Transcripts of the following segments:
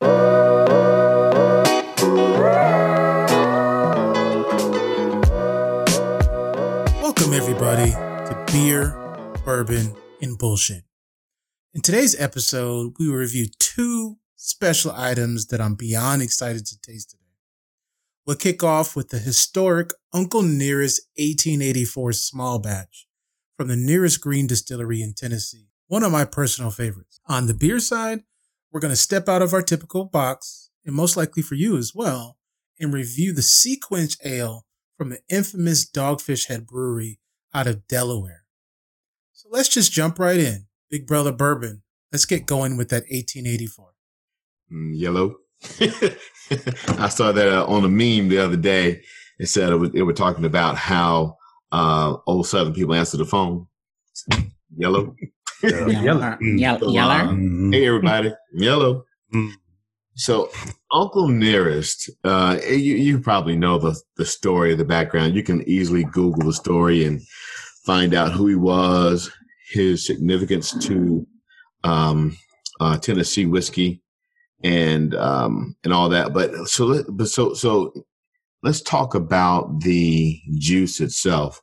Welcome, everybody, to Beer, Bourbon, and Bullshit. In today's episode, we will review two special items that I'm beyond excited to taste today. We'll kick off with the historic Uncle Nearest 1884 small batch from the Nearest Green Distillery in Tennessee, one of my personal favorites. On the beer side, we're going to step out of our typical box, and most likely for you as well, and review the SeaQuench Ale from the infamous Dogfish Head Brewery out of Delaware. So let's just jump right in. Big Brother Bourbon, let's get going with that 1884. Mm, yellow. I saw that uh, on a meme the other day. It said it was, it were talking about how uh, old Southern people answer the phone. Yellow. Yellow. Yellow. So, uh, hey everybody, yellow. Mm. So Uncle Nearest, uh, you you probably know the the story, the background. You can easily Google the story and find out who he was, his significance to um, uh, Tennessee whiskey, and um, and all that. But so but so so let's talk about the juice itself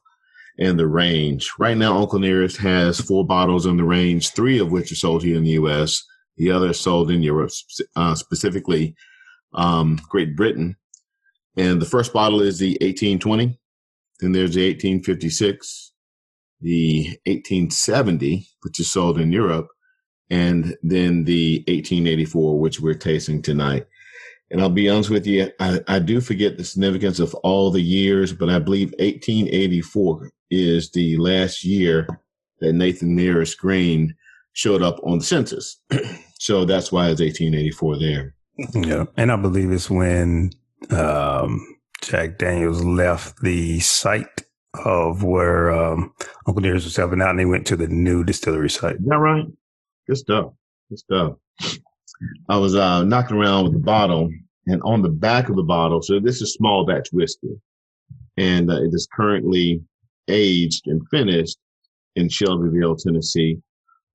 and the range. Right now, Uncle Nearest has four bottles in the range, three of which are sold here in the U.S. The other is sold in Europe, uh, specifically um, Great Britain. And the first bottle is the 1820. Then there's the 1856, the 1870, which is sold in Europe, and then the 1884, which we're tasting tonight. And I'll be honest with you, I, I do forget the significance of all the years, but I believe 1884 is the last year that Nathan Nearest Green showed up on the census. so that's why it's 1884 there. Yeah. And I believe it's when um, Jack Daniels left the site of where um, Uncle Nearest was helping out and they went to the new distillery site. Is that right? Good stuff. Good stuff. I was uh, knocking around with the bottle, and on the back of the bottle, so this is small batch whiskey, and uh, it is currently aged and finished in Shelbyville, Tennessee.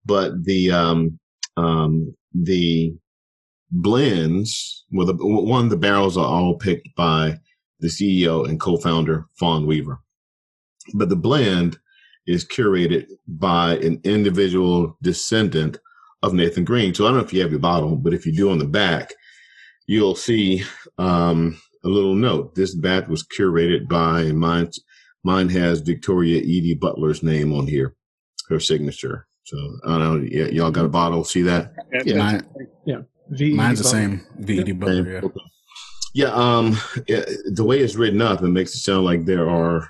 But the um, um, the blends, well, the, one the barrels are all picked by the CEO and co-founder Fawn Weaver, but the blend is curated by an individual descendant of Nathan Green. So I don't know if you have your bottle, but if you do on the back, you'll see um, a little note. This batch was curated by mine. Mine has Victoria Eady Butler's name on here, her signature. So I don't know. Y- y'all got a bottle? See that? Yeah. Mine, Yeah. mine's the same. VD Butler. Yeah. Yeah. Um, yeah, the way it's written up, it makes it sound like there are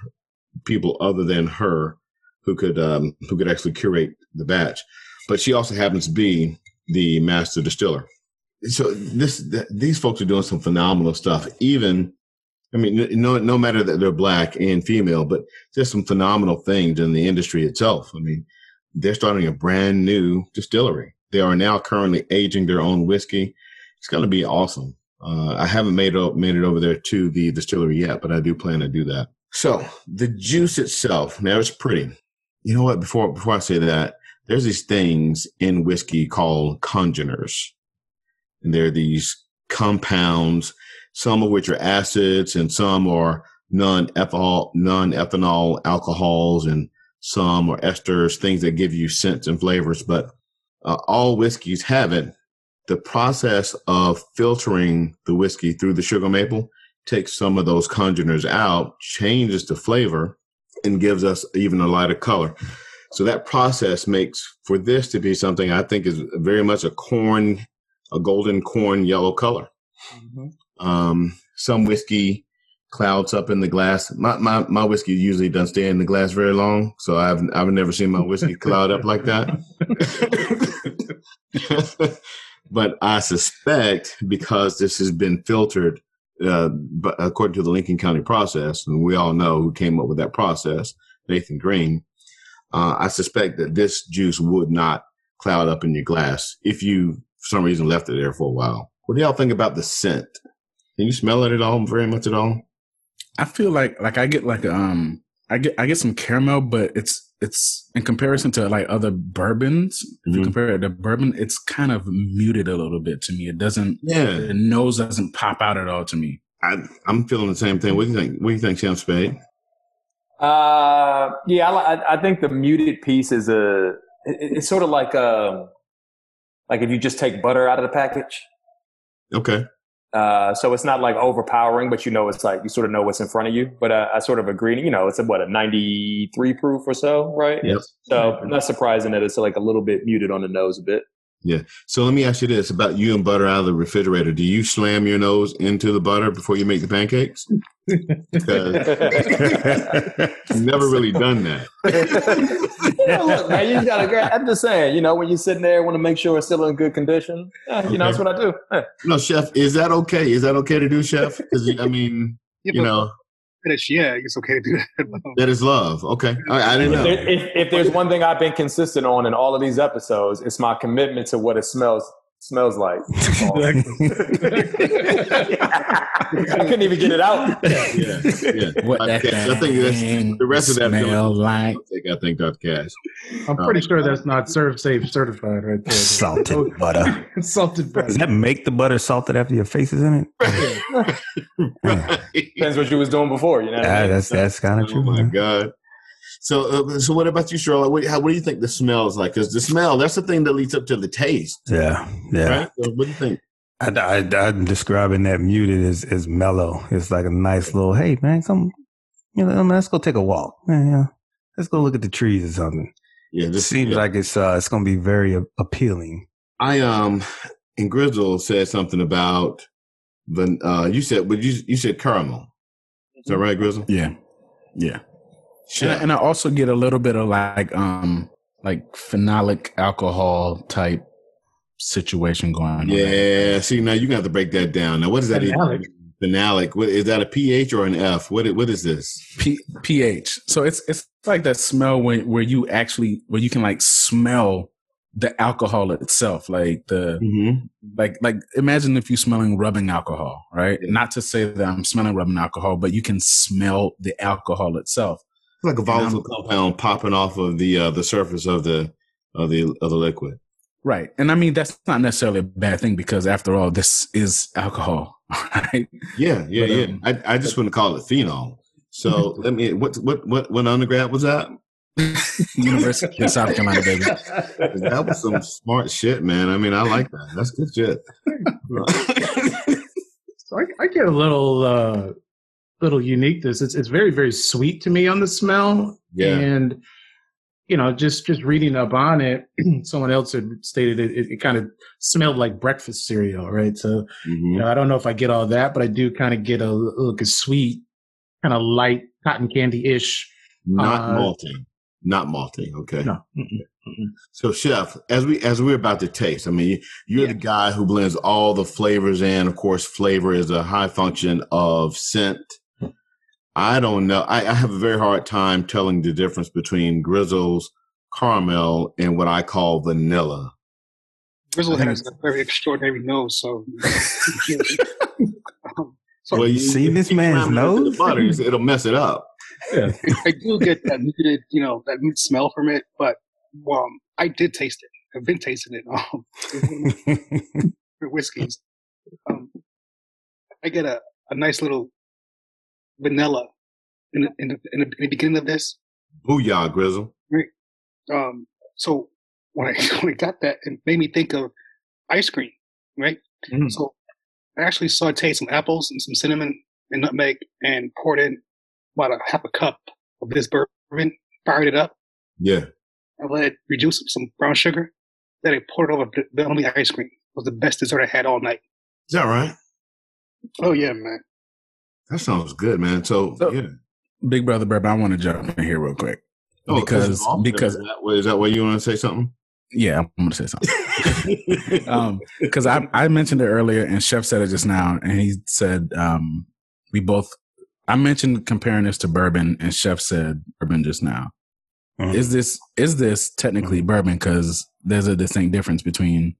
people other than her who could um, who could actually curate the batch, but she also happens to be the master distiller. So this th- these folks are doing some phenomenal stuff. Even, I mean, no no matter that they're black and female, but just some phenomenal things in the industry itself. I mean, they're starting a brand new distillery. They are now currently aging their own whiskey. It's going to be awesome. Uh, I haven't made it, made it over there to the distillery yet, but I do plan to do that. So the juice itself, now it's pretty. You know what? Before before I say that, there's these things in whiskey called congeners, and they're these compounds, some of which are acids, and some are non-ethanol non-ethanol alcohols, and some are esters, things that give you scents and flavors. But uh, all whiskeys have it. The process of filtering the whiskey through the sugar maple takes some of those congeners out, changes the flavor, and gives us even a lighter color. So that process makes for this to be something I think is very much a corn, a golden corn yellow color. Um, some whiskey clouds up in the glass. My, my, my whiskey usually doesn't stay in the glass very long. So I've, I've never seen my whiskey cloud up like that. but I suspect because this has been filtered, uh, according to the Lincoln County process, and we all know who came up with that process, Nathan Green. Uh, I suspect that this juice would not cloud up in your glass if you, for some reason, left it there for a while. What do y'all think about the scent? Can you smell it at all? Very much at all? I feel like like I get like um I get I get some caramel, but it's it's in comparison to like other bourbons. If you mm-hmm. compare it to bourbon, it's kind of muted a little bit to me. It doesn't. Yeah. The nose doesn't pop out at all to me. I, am feeling the same thing. What do you think? What do you think, Champ Spade? Uh, yeah, I, I think the muted piece is a. It, it's sort of like um, like if you just take butter out of the package. Okay. Uh, so it's not like overpowering, but you know, it's like you sort of know what's in front of you. But uh, I sort of agree. You know, it's a, what a ninety three proof or so, right? Yep. So not surprising that it's like a little bit muted on the nose a bit. Yeah. So let me ask you this about you and butter out of the refrigerator. Do you slam your nose into the butter before you make the pancakes? I've never really done that. look, man, you gotta. I'm just saying, you know, when you're sitting there, want to make sure it's still in good condition. Yeah, you know, that's what I do. No, chef, is that okay? Is that okay to do, chef? Because I mean, yeah, you know finish, yeah, it's okay to do that. that is love. Okay. I, I didn't know. If, if, there's one thing I've been consistent on in all of these episodes, it's my commitment to what it smells smells like. I couldn't even get it out. Yeah, yeah. What I, that I think that's the rest of that smell like. I think, I think Dr. Cash. I'm pretty um, sure that's not ServSafe certified right there. Salted butter. salted butter. Does that make the butter salted after your face is in it? right. Depends what you was doing before. You know. Yeah, that's that's kind of oh true. Oh my man. god. So, uh, so what about you, Charlotte? What, how, what do you think the smell is like? Because the smell—that's the thing that leads up to the taste. Yeah, yeah. Right? So what do you think? I, I, I'm describing that muted as, as mellow. It's like a nice little, hey man, come, you know, let's go take a walk. Yeah, yeah. Let's go look at the trees or something. Yeah, this seems yeah. like it's uh, it's going to be very appealing. I um, and Grizzle said something about the uh, you said, but you you said caramel. Is that right, Grizzle? Yeah, yeah. Sure. And, and, I also get a little bit of like um like phenolic alcohol type situation going on. Yeah. See, now you got to have to break that down. Now, what is that? Phenolic. Phenolic. What, is that a pH or an F? What what is this? P, pH. So it's it's like that smell when where you actually where you can like smell the alcohol itself, like the mm-hmm. like like imagine if you're smelling rubbing alcohol, right? Yeah. Not to say that I'm smelling rubbing alcohol, but you can smell the alcohol itself. It's like a volatile compound popping off of the uh, the surface of the of the of the liquid. Right, and I mean that's not necessarily a bad thing because after all, this is alcohol, right? Yeah, yeah, but, yeah. Um, I I just wouldn't call it phenol. So let me what what what what undergrad was that? University of South Carolina, baby. That was some smart shit, man. I mean, I like that. That's good shit. so I, I, get a little uh, little uniqueness. It's it's very very sweet to me on the smell. Yeah. And you know, just just reading up on it, someone else had stated it, it, it kind of smelled like breakfast cereal, right? So, mm-hmm. you know, I don't know if I get all that, but I do kind of get a look a sweet, kind of light cotton candy ish. Not uh, malting, not malting. Okay. No. Mm-mm. So, chef, as we as we're about to taste, I mean, you're yeah. the guy who blends all the flavors in. Of course, flavor is a high function of scent I don't know. I, I, have a very hard time telling the difference between Grizzle's caramel and what I call vanilla. Grizzle has a very extraordinary nose, so. um, so well, you see this man's nose? Butter, it'll mess it up. Yeah. I do get that muted, you know, that muted smell from it, but um, I did taste it. I've been tasting it um, for whiskeys. Um, I get a, a nice little vanilla in the, in the, in the, in the beginning of this. Booyah, Grizzle. Right. Um, so when I, when I got that, it made me think of ice cream, right? Mm. So I actually sauteed some apples and some cinnamon and nutmeg and poured in about a half a cup of this bourbon, fired it up. Yeah. I let it reduce some brown sugar. Then I poured it over the only ice cream. It was the best dessert I had all night. Is that right? Oh yeah, man. That sounds good, man. So, so yeah. Big brother Bourbon, I want to jump in here real quick. Oh, because because is that, is that why you want to say something? Yeah, I'm going to say something. um, because I I mentioned it earlier, and Chef said it just now, and he said um, we both. I mentioned comparing this to bourbon, and Chef said bourbon just now. Mm-hmm. Is this is this technically mm-hmm. bourbon? Because there's a distinct difference between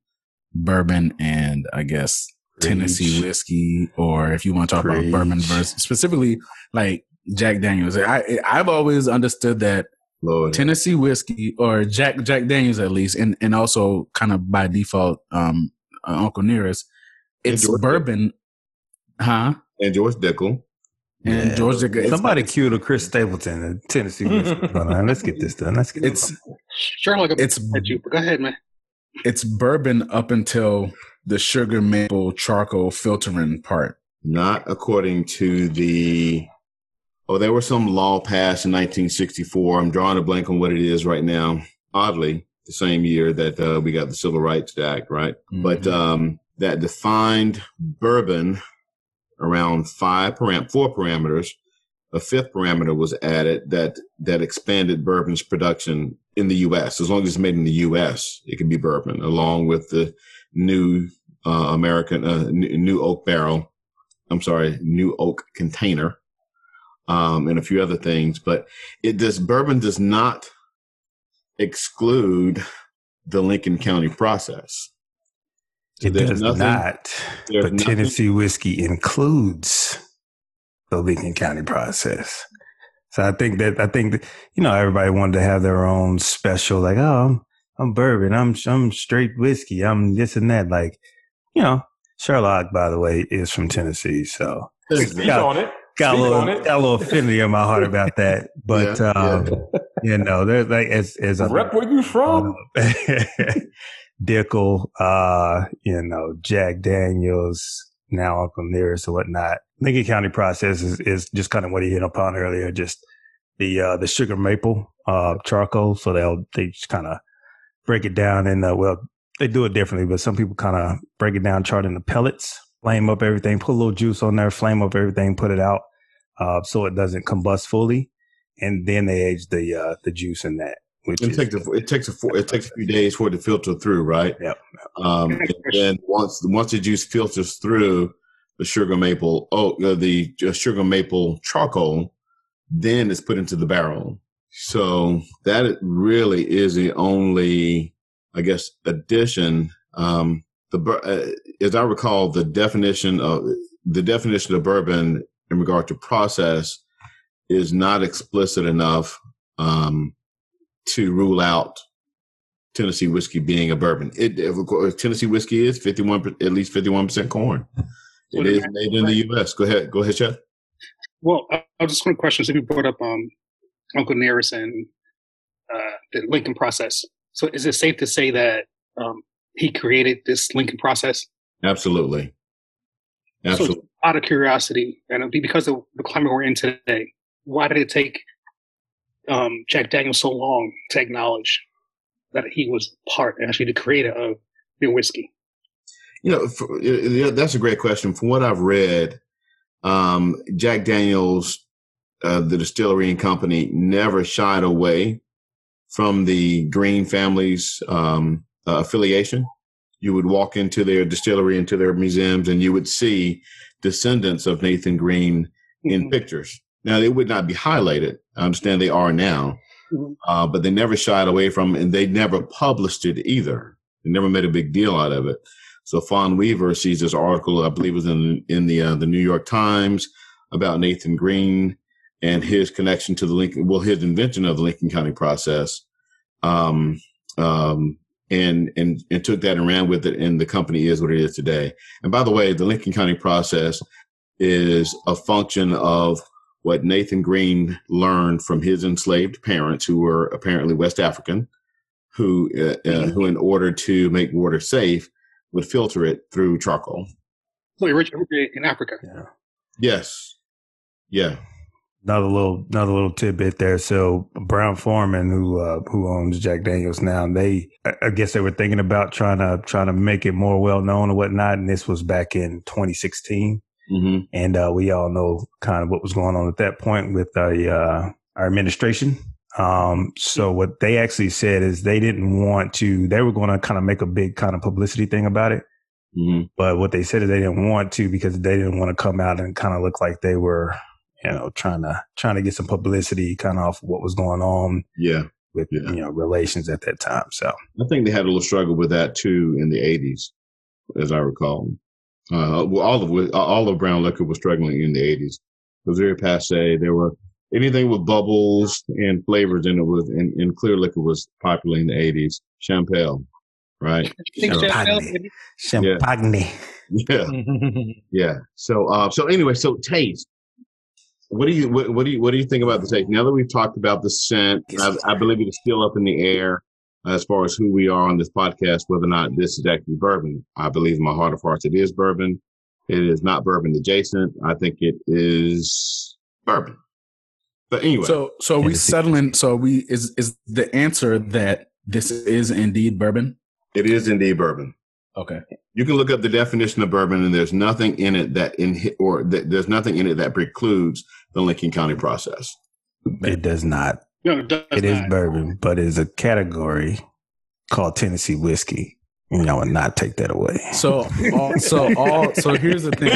bourbon and I guess Tennessee whiskey, or if you want to talk Preach. about bourbon versus specifically like Jack Daniels. I I've always understood that Lord. Tennessee whiskey or Jack Jack Daniels at least, and and also kind of by default, um, uh, Uncle Nearest. It's bourbon, huh? And George Dickel. And yeah. George Dickel. Somebody cue the Chris Stapleton, the Tennessee whiskey. Let's get this done. Let's get it's sure like a it's you, go ahead, man. It's bourbon up until the sugar maple charcoal filtering part. Not according to the Oh, there was some law passed in 1964. I'm drawing a blank on what it is right now. Oddly, the same year that uh, we got the Civil Rights Act, right? Mm-hmm. But um, that defined bourbon around five param- four parameters. A fifth parameter was added that that expanded bourbon's production in the U.S. As long as it's made in the U.S., it can be bourbon, along with the new uh, American uh, new oak barrel. I'm sorry, new oak container um, and a few other things. But it does bourbon does not exclude the Lincoln County process. So it does nothing, not. But nothing. Tennessee whiskey includes the Lincoln County process. So I think that I think that, you know everybody wanted to have their own special, like oh I'm, I'm bourbon, I'm I'm straight whiskey, I'm this and that. Like you know, Sherlock, by the way, is from Tennessee, so he's on it got a little got a little affinity in my heart about that. But yeah, um, yeah. you know, there's like as as a rep where you from. Dickel, uh, you know, Jack Daniels, now Uncle Nearest or whatnot. Lincoln County process is, is just kind of what he hit upon earlier, just the uh, the sugar maple uh, charcoal. So they'll they just kind of break it down and uh, well they do it differently, but some people kind of break it down, chart in the pellets, flame up everything, put a little juice on there, flame up everything, put it out, uh, so it doesn't combust fully, and then they age the uh, the juice in that. Which it takes a, it takes a it takes a few days for it to filter through, right? Yep. Um, and then once once the juice filters through the sugar maple oh uh, the sugar maple charcoal, then it's put into the barrel. So that really is the only, I guess, addition. Um, the uh, as I recall, the definition of the definition of bourbon in regard to process is not explicit enough um, to rule out Tennessee whiskey being a bourbon. It, Tennessee whiskey is fifty one, at least fifty one percent corn. It is made in the U.S. Go ahead, go ahead, Chef. Well, I was just going to question. So you brought up um, Uncle Nearest and uh, the Lincoln process. So is it safe to say that um, he created this Lincoln process? Absolutely. Absolutely. So out of curiosity, and because of the climate we're in today, why did it take um, Jack Daniels so long to acknowledge that he was part, actually, the creator of the whiskey? You know, for, that's a great question. From what I've read, um, Jack Daniels, uh, the distillery and company, never shied away from the Green family's um, uh, affiliation. You would walk into their distillery, into their museums, and you would see descendants of Nathan Green in mm-hmm. pictures. Now they would not be highlighted. I understand they are now, mm-hmm. uh, but they never shied away from, and they never published it either. They never made a big deal out of it. So Fawn Weaver sees this article, I believe, it was in in the uh, the New York Times about Nathan Green and his connection to the Lincoln, well, his invention of the Lincoln County process, um, um, and and and took that and ran with it, and the company is what it is today. And by the way, the Lincoln County process is a function of what Nathan Green learned from his enslaved parents, who were apparently West African, who uh, uh, mm-hmm. who, in order to make water safe, would filter it through charcoal. So originated in Africa. Yeah. Yes. Yeah another little another little tidbit there. So Brown-Forman, who uh, who owns Jack Daniels now, they I guess they were thinking about trying to trying to make it more well known or whatnot. And this was back in 2016, mm-hmm. and uh, we all know kind of what was going on at that point with the, uh, our administration. Um, so what they actually said is they didn't want to. They were going to kind of make a big kind of publicity thing about it. Mm-hmm. But what they said is they didn't want to because they didn't want to come out and kind of look like they were you know, trying to trying to get some publicity kind of off what was going on. Yeah. With yeah. you know relations at that time, so I think they had a little struggle with that too in the '80s, as I recall. Uh, well, all of all of Brown Liquor was struggling in the '80s. It was very passe. There were anything with bubbles and flavors in it was, and, and clear liquor was popular in the eighties. Champagne, right? Champagne. Champagne. Yeah, yeah. So, uh, so anyway, so taste. What do you what, what do you what do you think about the taste? Now that we've talked about the scent, I, I believe it is still up in the air as far as who we are on this podcast, whether or not this is actually bourbon. I believe in my heart of hearts it is bourbon. It is not bourbon adjacent. I think it is bourbon. But anyway, so so are we settling. So we is is the answer that this is indeed bourbon? It is indeed bourbon. Okay. You can look up the definition of bourbon, and there's nothing in it that in or that there's nothing in it that precludes the Lincoln County process. It does not. No, it, does It is not. bourbon, but it is a category called Tennessee whiskey. And y'all would not take that away. So all so all so here's the thing.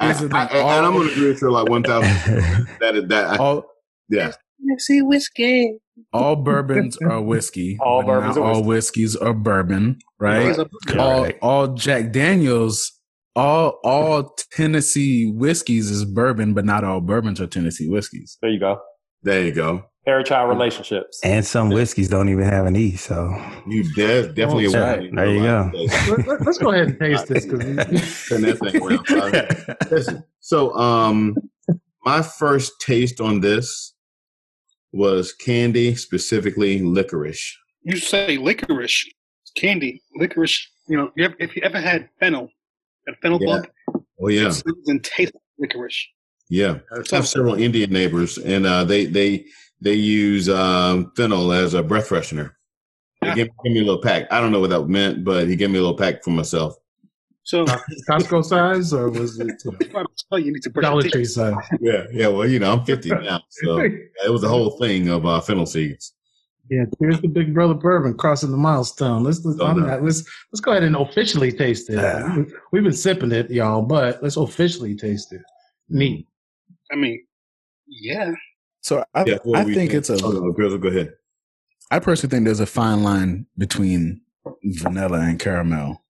Here's the thing. I- and I'm going to agree with you like one thousand. That is that. I, All yeah, Tennessee whiskey. all bourbons are whiskey. All bourbons not are all whiskeys are bourbon, right? Right. All all Jack Daniels, all all Tennessee whiskeys is bourbon, but not all bourbons are Tennessee whiskeys. There you go. there you go. Parent child relationships. And some whiskeys don't even have an E. So You there's definitely a right. way. There you go. Let- let- Let's go ahead and taste this because Turn that thing around. Listen, so um, my first taste on this was candy, specifically licorice. You say licorice, candy, licorice. You know, if you ever had fennel, at fennel Yeah. club, Oh yeah, it and tastes like licorice. yeah. I have several Indian neighbors, and uh, they they they use um, fennel as a breath freshener. They Yeah. give, give me a little pack. I don't know what that meant, but he gave me a little pack for myself. So Costco size or was it you know, tell you, you need to brush Dollar Tree size? Yeah, yeah. Well, you know, I'm 50 now, so it was a whole thing of uh, fennel seeds. Yeah, here's the Big Brother bourbon crossing the milestone. Let's let's, Oh, no. not- let's let's go ahead and officially taste it. Yeah. We've, we've been sipping it, y'all, but let's officially taste it. Neat. I mean, yeah. So I, Yeah, I do we think it's a. Oh, no, Grizzle, go ahead. I personally think there's a fine line between vanilla and caramel.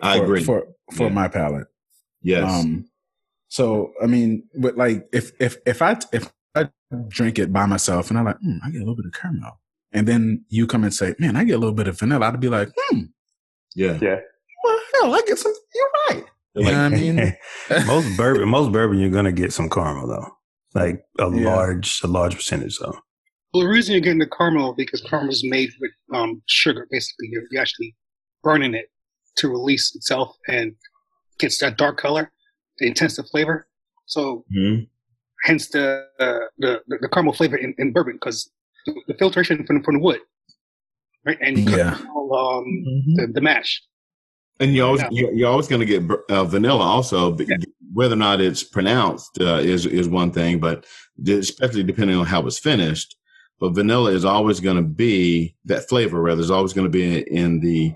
I for, agree. for for Yeah. my palate. yes. Um, so I mean, but like if if if I if I drink it by myself and I'm like, hmm, I get a little bit of caramel, and then you come and say, man, I get a little bit of vanilla, I'd be like, hmm, yeah. Yeah. well, hell, I get some. You're right. You know what I mean? most bourbon, most bourbon, you're gonna get some caramel though, like a Yeah. large, a large percentage though. Well, the reason you're getting the caramel because caramel is made with um, sugar. Basically, you're, you're actually burning it to release itself and gets that dark color, the intensive flavor. So, Mhm. hence the uh, the, the the caramel flavor in, in bourbon because the filtration from from the wood, right? And Yeah. all, um, the, the mash. And you're always Yeah. you're, you're always going to get uh, vanilla also. but Whether or not it's pronounced uh, is is one thing, but especially depending on how it's finished. But vanilla is always going to be that flavor. Rather, is always going to be in the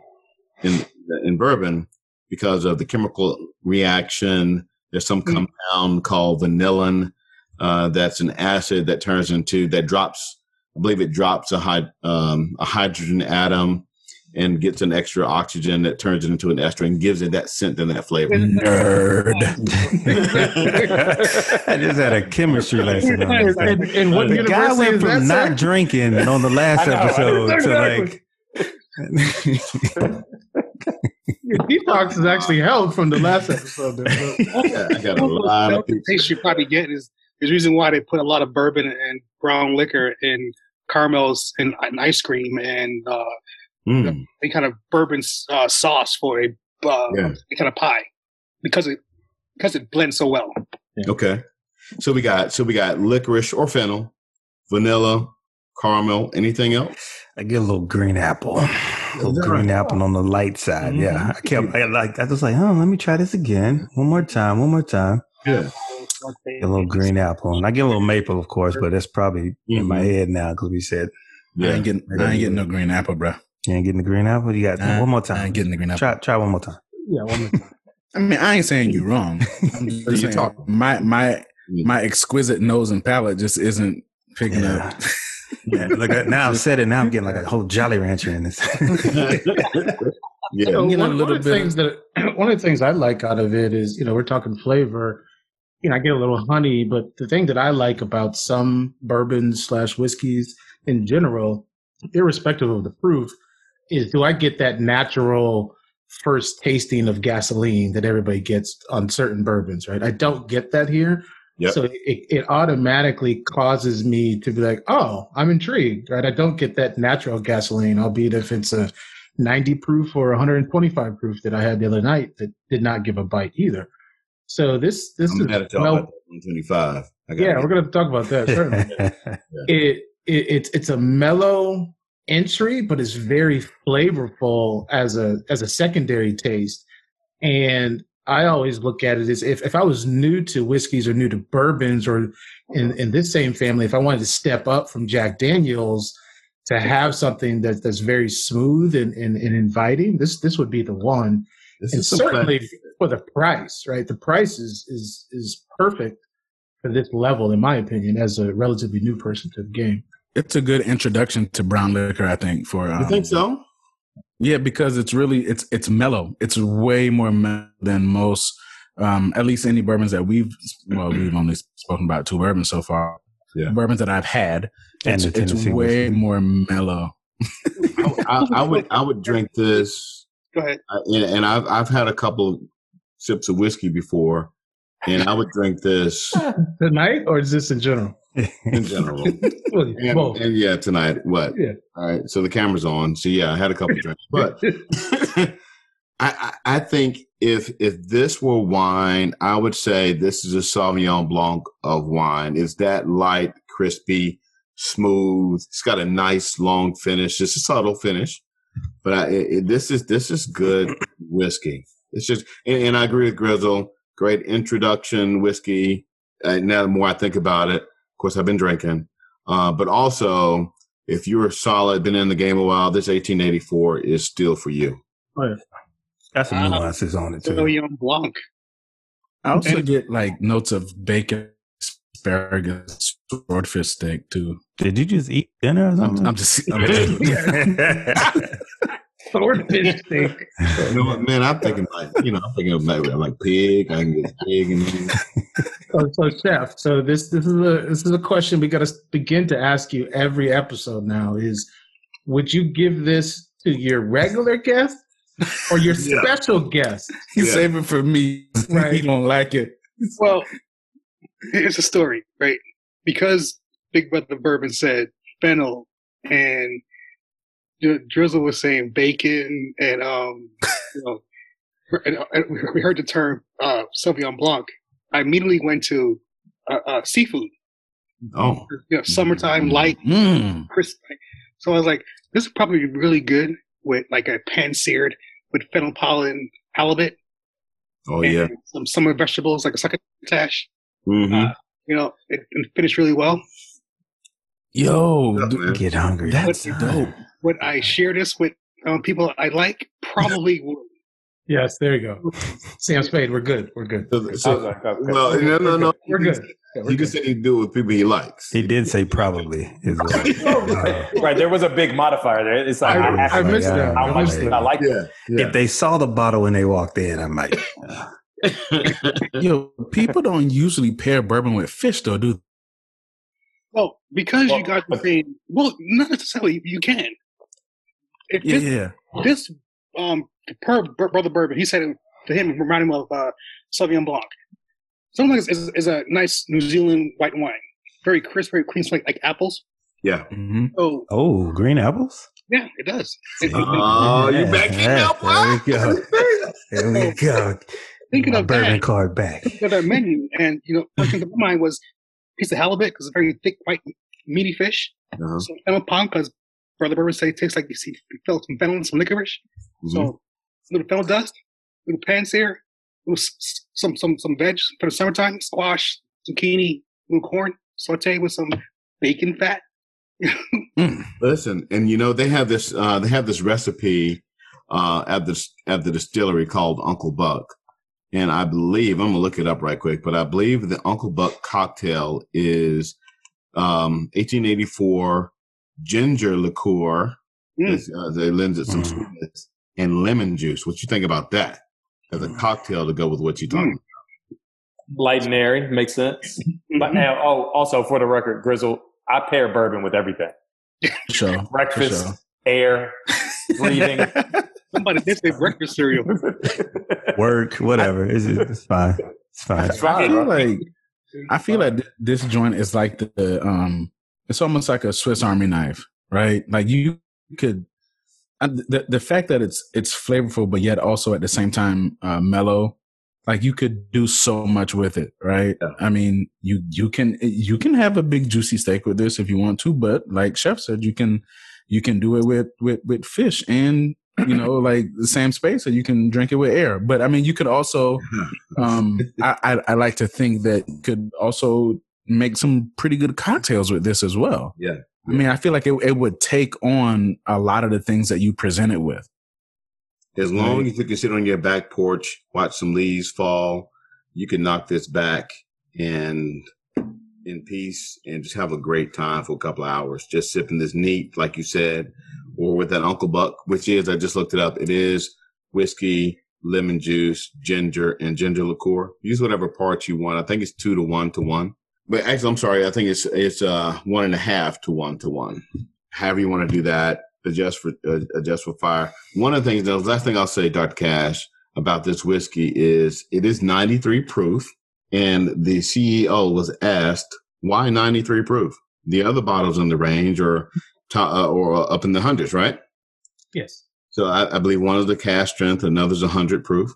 in in bourbon because of the chemical reaction. There's some Mm. compound called vanillin uh, that's an acid that turns into that drops. I believe it drops a hyd- um, a hydrogen atom and gets an extra oxygen that turns it into an ester and gives it that scent and that flavor. Nerd. I just had a chemistry lesson. On this. And, and what the guy went from that, not sir? drinking on the last know, episode right? to like. Your detox is actually held from the last episode. There, Yeah, I got a lot of taste you probably get is is the reason why they put a lot of bourbon and brown liquor in caramels and, and ice cream and uh, Mm, a kind of bourbon uh, sauce for a, uh, Yeah. a kind of pie because it because it blends so well. okay, so we got so we got licorice or fennel, vanilla, caramel. Anything else? I get a little green apple, a little green apple on the light side. Yeah, I kept I like I was like, oh, let me try this again, one more time, one more time. Yeah. Get a little green apple, and I get a little maple, of course, but that's probably in my Mhm. head now because we said I ain't getting, I ain't getting no green apple, bro. you ain't getting the green apple. You got I- one more time. I time. ain't getting the green apple. Try try one more time. yeah, one more time. I mean, I ain't saying you're wrong. I'm just You saying talk. my my Mm. my exquisite nose and palate just isn't picking Yeah. up. Yeah, look at now I've said it. Now I'm getting like a whole Jolly Rancher in this. yeah. So You know, one, a one of the bit things that one of the things I like out of it is, you know, we're talking flavor. You know, I get a little honey, but the thing that I like about some bourbons slash whiskeys in general, irrespective of the proof, is do I get that natural first tasting of gasoline that everybody gets on certain bourbons, right? I don't get that here. Yep. So it, it automatically causes me to be like, oh, I'm intrigued, right? I don't get that natural gasoline, albeit if it's a 90 proof or 125 proof that I had the other night that did not give a bite either. So this this I'm is well, 125. Yeah, we're going to talk about that. Certainly. yeah. it, it it's it's a mellow entry, but it's very flavorful as a as a secondary taste. And I always look at it as if, if I was new to whiskeys or new to bourbons or in, in this same family, if I wanted to step up from Jack Daniels to have something that, that's very smooth and, and, and inviting, this this would be the one. This and certainly for the price, right? The price is is is perfect for this level, in my opinion, as a relatively new person to the game. It's a good introduction to brown liquor, I think. For um, you think so? Yeah, because it's really it's it's mellow. It's way more mellow than most, um, at least any bourbons that we've well we've only spoken about two bourbons so far. Yeah. Bourbons that I've had, and it's, it's way more mellow. I, I, would I would drink this. Go ahead. And, and I've I've had a couple sips of whiskey before, and I would drink this tonight, or is this in general? in general. and, and, yeah, tonight. What? Yeah. All right. So the camera's on. So yeah, I had a couple drinks, but I, I think if if this were wine, I would say this is a Sauvignon Blanc of wine. It's that light, crispy, smooth. It's got a nice long finish. It's a subtle finish, but I, it, this is this is good whiskey. It's just, and, and I agree with Grizzle. Great introduction whiskey. Uh, now the more I think about it, of course, I've been drinking. Uh, but also, if you're solid, been in the game a while, this 1884 is still for you. Oh, yeah. Got some nuances on it too. William Blanc. I also and, get like notes of bacon, asparagus, swordfish steak too. Did you just eat dinner or something? I'm, I'm just. I'm just swordfish steak. You know what, man? I'm thinking like, you know, I'm thinking of like, like pig. I can get pig and. so, so, chef. So this this is a this is a question we got to begin to ask you every episode now. Is would you give this to your regular guest or your yeah. special guest? You yeah. save it for me. Right. he don't like it. Well, here's a story, right? Because Big Brother Bourbon said fennel and Drizzle was saying bacon and um, you know, and, and we heard the term uh, Sauvignon Blanc. I immediately went to uh, uh, seafood. Oh, you know, summertime light, mm. crisp. So I was like, this is probably really good with like a pan seared with fennel pollen halibut. Oh yeah, some summer vegetables like a succotash. Mm-hmm. Uh, you know, it, it, finished really well. Yo, get hungry. That's dope would I share this with um, people I like? Probably would. Yes, there you go. Sam Spade, we're good. We're good. So, so, well, no, no, no. We're good. Yeah, we're he just said he'd do it with people he likes. He did say probably. Is right. right. There was a big modifier there. It's like I, I, I missed that. How much I like yeah, it. Yeah. If they saw the bottle when they walked in, I might. Uh. Yo, people don't usually pair bourbon with fish, though, do? Well, because well, you got the same. Well, not necessarily. You can. If yeah, this, yeah. This um per, brother Bourbon, he said it to him, reminding him of uh, Sauvignon Blanc. Sauvignon Blanc is, is, a nice New Zealand white wine, very crisp, very clean, like, like apples. Yeah. Mm-hmm. Oh, oh, green apples. Yeah, it does. It, oh, yeah, you back yeah, There we go. there we go. Thinking My of bourbon that, card back. Of that menu, and you know, first thing to my mind was piece of halibut because it's very thick, white, meaty fish. Uh-huh. So fennel pond because Brother Bourbon say it tastes like you see you felt some fennel and some licorice. Mm-hmm. So a little fennel dust, little pansear, little some some some veg for the summertime, squash, zucchini, little corn, saute with some bacon fat. mm. Listen, and you know they have this uh, they have this recipe uh, at the at the distillery called Uncle Buck, and I believe I'm gonna look it up right quick, but I believe the Uncle Buck cocktail is um, 1884 ginger liqueur mm. uh, that lends it some mm. sweetness, and lemon juice. What you think about that as a cocktail to go with what you're talking mm. light and airy makes sense. but now, oh, also for the record, Grizzle, I pair bourbon with everything. Sure. Breakfast, sure. air, breathing. Somebody did say breakfast cereal. Work, whatever. It's, it's fine. It's fine. It's I feel bro. like I feel like this joint is like the, the um it's almost like a Swiss Army knife, right? Like you could and the the fact that it's it's flavorful but yet also at the same time uh mellow like you could do so much with it right Yeah. i mean you you can you can have a big juicy steak with this if you want to but like chef said you can you can do it with with with fish and you know like the same space and you can drink it with air but i mean you could also um I, I i like to think that you could also make some pretty good cocktails with this as well Yeah. i mean i feel like it, it would take on a lot of the things that you present it with As long Right. as you can sit on your back porch, watch some leaves fall, you can knock this back and in peace and just have a great time for a couple of hours, just sipping this neat, like you said, or with that Uncle Buck, which is, I just looked it up. It is whiskey, lemon juice, ginger, and ginger liqueur. Use whatever parts you want. I think it's two to one to one. But actually, I'm sorry. I think it's, it's, uh, one and a half to one to one. However you want to do that, adjust for, uh, adjust for fire. One of the things, the last thing I'll say, Dr. Cash, about this whiskey is it is 93 proof. And the CEO was asked, why 93 proof? The other bottles in the range are to, uh, or up in the hundreds, right? Yes. So I, I believe one is the cask strength, another's a hundred proof.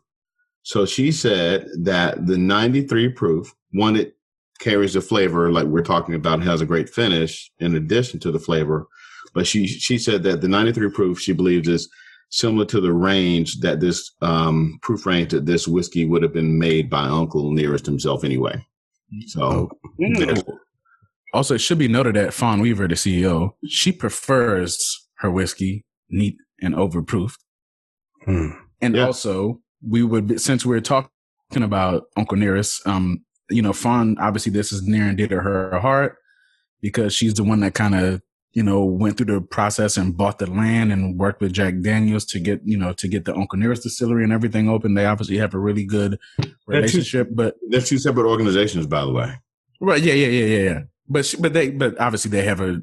So she said that the 93 proof, one, it carries the flavor like we're talking about, has a great finish in addition to the flavor. But she, she said that the 93 proof, she believes is similar to the range that this, um, proof range that this whiskey would have been made by Uncle Nearest himself anyway. So Mm. there's- Also, it should be noted that Fawn Weaver, the CEO, she prefers her whiskey neat and overproofed. Hmm. And Yeah. also, we would be, since we're talking about Uncle Nearest, um, you know, Fawn, obviously this is near and dear to her heart because she's the one that kind of, you know, went through the process and bought the land and worked with Jack Daniels to get, you know, to get the Uncle Nearest distillery and everything open. They obviously have a really good relationship, but they're two separate organizations, by the way. Right. Yeah. Yeah. Yeah. Yeah. Yeah. But she, but they but obviously they have a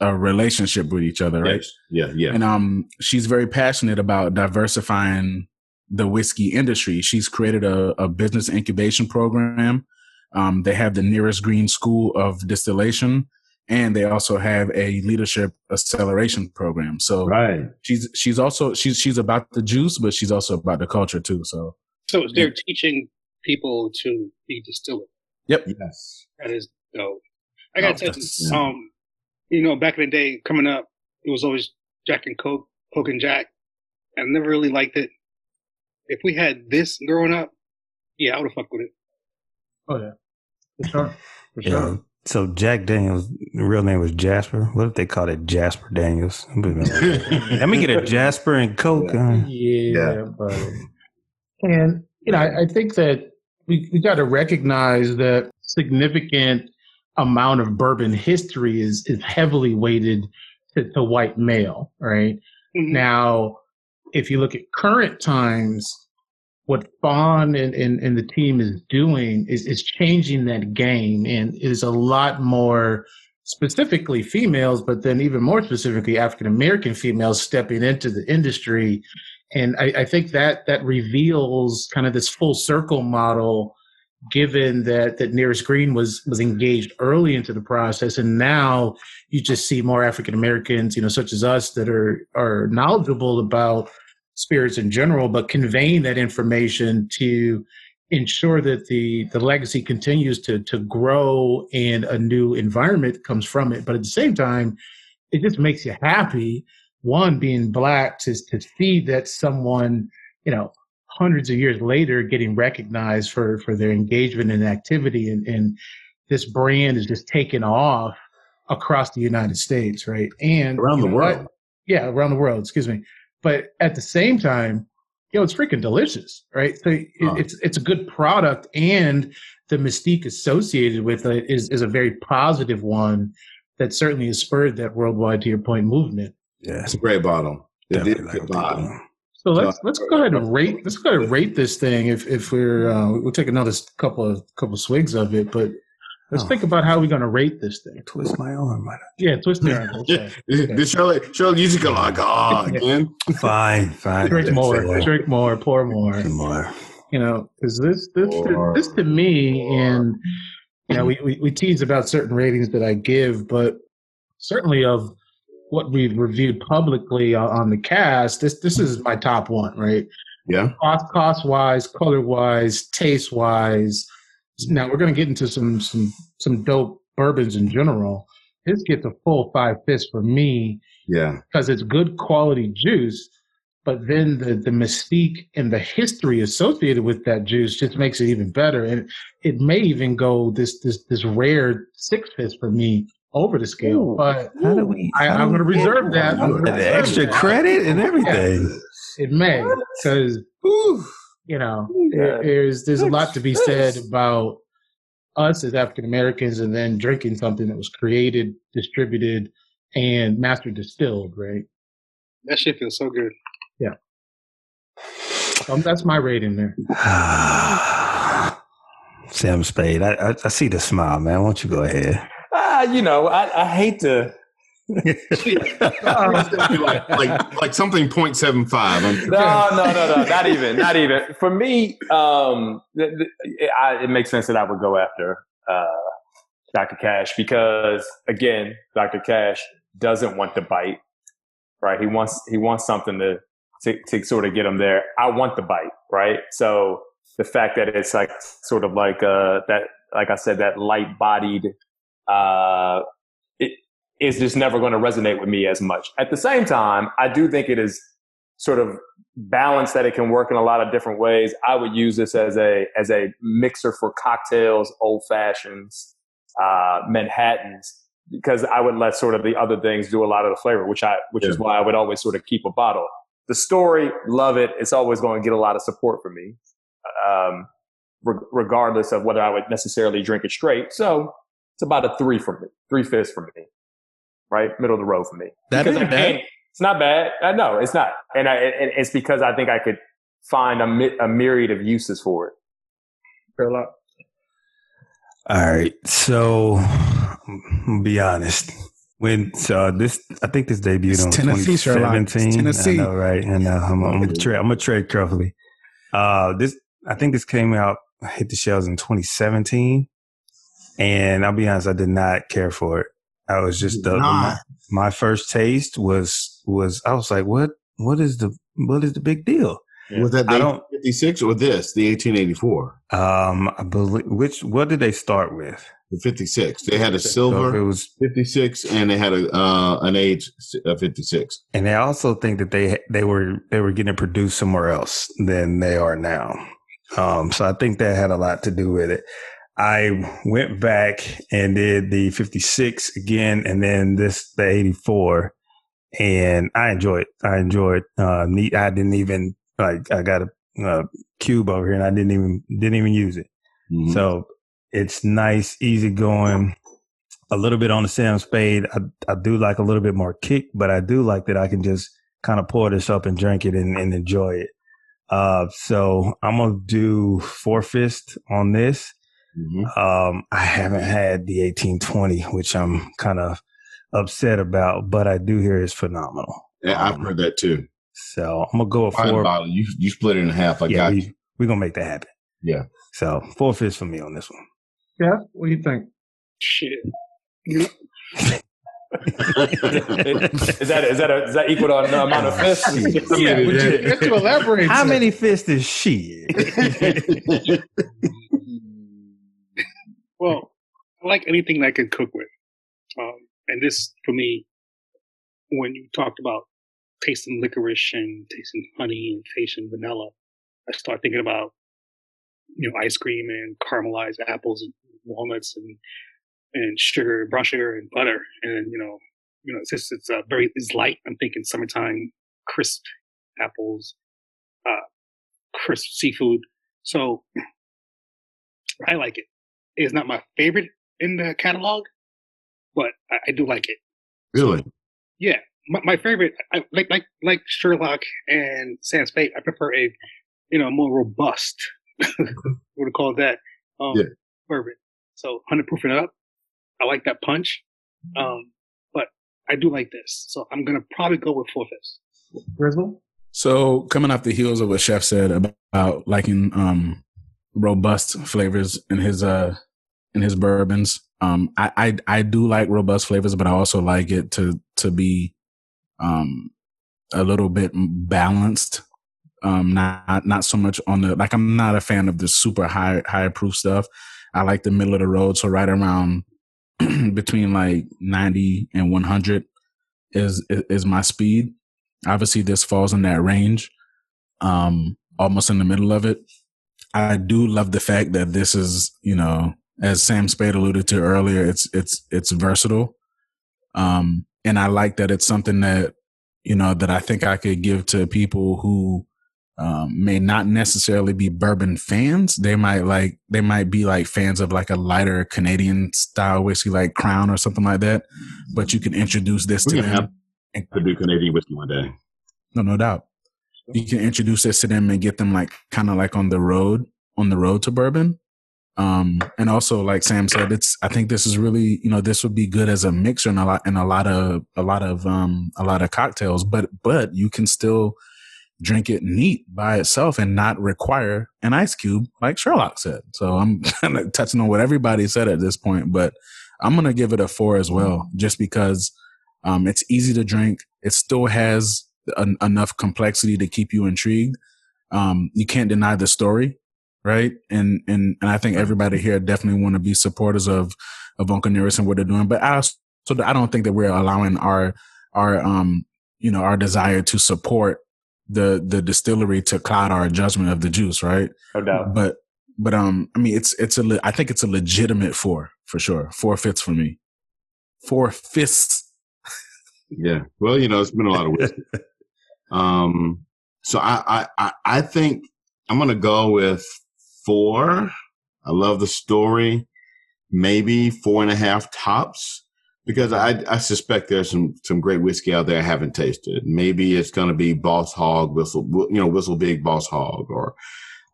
a relationship with each other, right? Yes. Yeah. Yeah. And um, she's very passionate about diversifying the whiskey industry. She's created a, a business incubation program. Um, they have the nearest green school of distillation, and they also have a leadership acceleration program. So right. she's she's also she's she's about the juice, but she's also about the culture too. So So they're teaching people to be distillers. Yep. Yes. That is dope. I gotta Oh, tell that's- you, um, you know, back in the day, coming up, it was always Jack and Coke, Coke and Jack. I never really liked it. If we had this growing up, yeah, I would have fucked with it. Oh yeah. For sure. For Yeah. sure. So Jack Daniels' real name was Jasper. What if they called it Jasper Daniels? Let me get a Jasper and Coke. uh, Yeah, but and you know, I, I think that we we got to recognize that significant amount of bourbon history is is heavily weighted to, to white male, right? Mhm. Now, if you look at current times, what Fawn and, and, and the team is doing is, is changing that game and is a lot more specifically females, but then even more specifically African American females stepping into the industry. And I, I think that that reveals kind of this full circle model given that that nearest green was was engaged early into the process and now you just see more african americans you know such as us that are are knowledgeable about spirits in general but conveying that information to ensure that the the legacy continues to to grow and a new environment comes from it. But at the same time it just makes you happy one being black to to see that someone you know hundreds of years later getting recognized for for their engagement and activity and, and this brand is just taken off across the United States, right? And Around the know what? world. Yeah, around the world, excuse me. But at the same time, you know, it's freaking delicious, right? So it, Oh. it's it's a good product and the mystique associated with it is is a very positive one that certainly has spurred that worldwide to your point movement. Yeah, It's a great bottle. It definitely is a like good that bottle. One. So let's let's go ahead and rate let's go ahead and rate this thing. If if we're uh, we'll take another couple of couple of swigs of it, but let's oh. think about how we're going to rate this thing. Twist my arm. Yeah, twist the arm. Okay. This Shirley Shirley you just go like oh again. fine, fine. Drink more. Drink more. Pour more. More. You know, because this this to, this to me and you know we, we we tease about certain ratings that I give, but certainly of what we've reviewed publicly on the cast, this this is my top one, right? Yeah. Cost cost wise, color wise, taste wise. Now we're gonna get into some some some dope bourbons in general. This gets a full five fists for me. Yeah. Because it's good quality juice, but then the the mystique and the history associated with that juice just makes it even better. And it may even go this this this rare six fist for me over the scale. Ooh, but how do we? I, am going to reserve that. The extra that. credit and everything. Yeah, it may because you know yeah. there's there's a lot to be said about us as African Americans, and then drinking something that was created, distributed, and master distilled. Right. That shit feels so good. Yeah. Um, that's my rating there. Sam Spade, I, I, I see the smile, man. Why don't you go ahead? You know, I, I hate to. like, like like something 0.75. no, no, no, no, not even, not even. For me, um, th- th- it, I, it, makes sense that I would go after uh, Dr. Cash because, again, Dr. Cash doesn't want the bite, right? He wants he wants something to to, to sort of get him there. I want the bite, right? So the fact that it's like sort of like uh, that, like I said, that light bodied uh, it is just never going to resonate with me as much. At the same time, I do think it is sort of balanced that it can work in a lot of different ways. I would use this as a as a mixer for cocktails, old fashions, uh, Manhattans, because I would let sort of the other things do a lot of the flavor, which I which yeah. is why I would always sort of keep a bottle. The story, love it. It's always going to get a lot of support from me, um, regardless of whether I would necessarily drink it straight. So it's about a three for me, three fifths for me, right? Middle of the road for me. That because I can't, it's not bad. I know it's not. And, I, and it's because I think I could find a, a myriad of uses for it. Fair lot. All right. So, be honest. When so this, I think this debuted it's on Tennessee, 2017. Tennessee, I know, right? And uh, I'm, I'm, I'm, I'm gonna trade carefully. Uh, this, I think this came out hit the shelves in 2017. And I'll be honest, I did not care for it. I was just the, my, my, first taste was was I was like, what what is the what is the big deal? Yeah. Was that the 56 or this, the 1884? Um, I believe which what did they start with? The 56. They had a silver so it was 56 and they had a uh, an age uh, 56. And they also think that they they were they were getting produced somewhere else than they are now. Um, so I think that had a lot to do with it. I went back and did the 56 again, and then this the 84, and I enjoyed. It. I enjoyed. Uh, neat. I didn't even like. I got a, a, cube over here, and I didn't even didn't even use it. Mm-hmm. So it's nice, easy going. A little bit on the Sam Spade. I, I do like a little bit more kick, but I do like that I can just kind of pour this up and drink it and, and enjoy it. Uh, so I'm gonna do four fist on this. Mm-hmm. Um, I haven't had the 1820, which I'm kind of upset about, but I do hear it's phenomenal. Yeah, I've um, heard that too. So I'm gonna go with four. Bottle. You you split it in half. I yeah, got we, you. We're gonna make that happen. Yeah. So four fifths for me on this one. Yeah. What do you think? Shit. is that is that a, is that equal to the amount of fists? yeah, you, you have to elaborate. How many fists is she? Well, I like anything that I can cook with. Um, and this, for me, when you talked about tasting licorice and tasting honey and tasting vanilla, I start thinking about, you know, ice cream and caramelized apples and walnuts and, and sugar, brown sugar and butter. And, you know, you know, it's just, it's a very, it's light. I'm thinking summertime crisp apples, uh, crisp seafood. So I like it. It's not my favorite in the catalog, but I, I do like it. Really? Yeah. my, my favorite, I, like like like Sherlock and Sam Spade, I prefer a you know more robust. what to call that? Um, Yeah. bourbon. So hundred proof and up. I like that punch. Um, but I do like this, so I'm gonna probably go with four fifths. Grizzle? So coming off the heels of what Chef said about liking um robust flavors in his uh in his bourbons, um I I, I do like robust flavors, but I also like it to to be um a little bit balanced. Um not not so much on the like I'm not a fan of the super high high proof stuff. I like the middle of the road, so right around between like 90 and 100 is is my speed obviously this falls in that range um almost in the middle of it i do love the fact that this is you know as sam spade alluded to earlier it's it's it's versatile um and i like that it's something that you know that i think i could give to people who um, may not necessarily be bourbon fans they might like they might be like fans of like a lighter canadian style whiskey like crown or something like that but you can introduce this We're to them have to do Canadian whiskey one day. no, no doubt. You can introduce this to them and get them like kind of like on the road, on the road to bourbon. Um, and also, like Sam said, it's I think this is really you know this would be good as a mixer in a lot in a lot of a lot of um a lot of cocktails, but but you can still drink it neat by itself and not require an ice cube, like Sherlock said. So I'm kind of touching on what everybody said at this point, but I'm gonna give it a four as well, just because um, it's easy to drink. It still has en- enough complexity to keep you intrigued. Um, you can't deny the story, right? And and and I think everybody here definitely want to be supporters of of Uncle Nearest and what they're doing. But I also, I don't think that we're allowing our our um you know our desire to support the the distillery to cloud our judgment of the juice, right? No doubt. But but um, I mean, it's it's a I think it's a legitimate four for sure. Four fifths for me. Four fifths. Yeah. Well, you know, it's been a lot of whiskey. um, so I, I, I, I think I'm gonna go with four. I love the story. Maybe four and a half tops because I, I suspect there's some some great whiskey out there I haven't tasted. Maybe it's gonna be Boss Hog, Whistle, you know, WhistlePig Boss Hog, or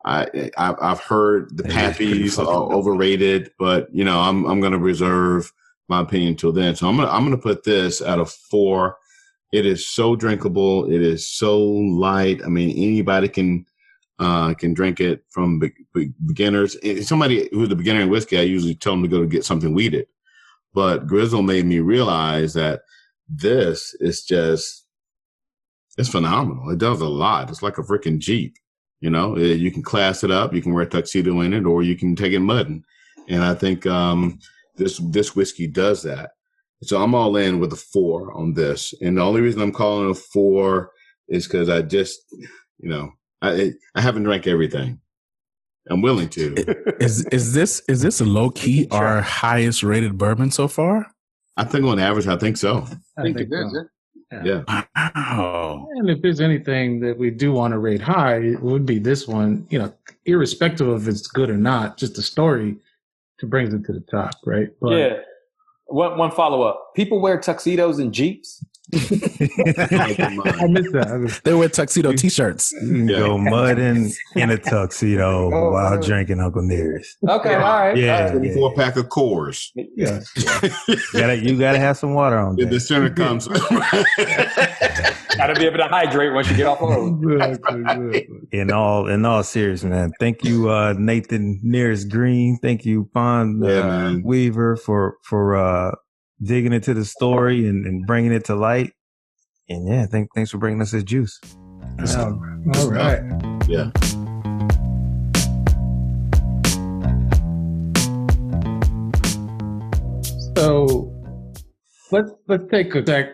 I, I I've heard the That is pretty Pappies are overrated, but you know, I'm I'm gonna reserve my opinion until then. So I'm gonna I'm gonna put this at a four. It is so drinkable. It is so light. I mean, anybody can uh, can drink it from be- be- beginners. If somebody who's a beginner in whiskey, I usually tell them to go to get something wheated. But Grizzle made me realize that this is just it's phenomenal. It does a lot. It's like a freaking Jeep. You know, Eh, you can class it up. You can wear a tuxedo in it, or you can take it mudding. And I think um, this this whiskey does that. So I'm all in with a four on this. And the only reason I'm calling it a four is because I just, you know, I I haven't drank everything. I'm willing to. Is is this is this a low key our highest rated bourbon so far? I think on average, I think so. I think it is. so. Yeah. Yeah. Wow. And if there's anything that we do want to rate high, it would be this one, you know, irrespective of if it's good or not, just the story to brings it to the top, right? But yeah. One one follow up. People wear tuxedos and jeeps. I missed that. I missed- They wear tuxedo t-shirts. You can Yeah. go mudding in a tuxedo Oh, while drinking Uncle Nearest. Okay, all right. Yeah. all right. 24 pack of Coors. yeah. You gotta, you gotta have some water on In the that. center comes. Gotta be able to hydrate once you get off the road. Exactly, exactly. In all, in all seriousness, man. Thank you, uh, Nathan Nearest Green. Thank you, Fawn Yeah, uh. Weaver, for for uh, digging into the story and, and bringing it to light. And yeah, thank, thanks for bringing us this juice. Um, all right. yeah. So let's let's take a sec,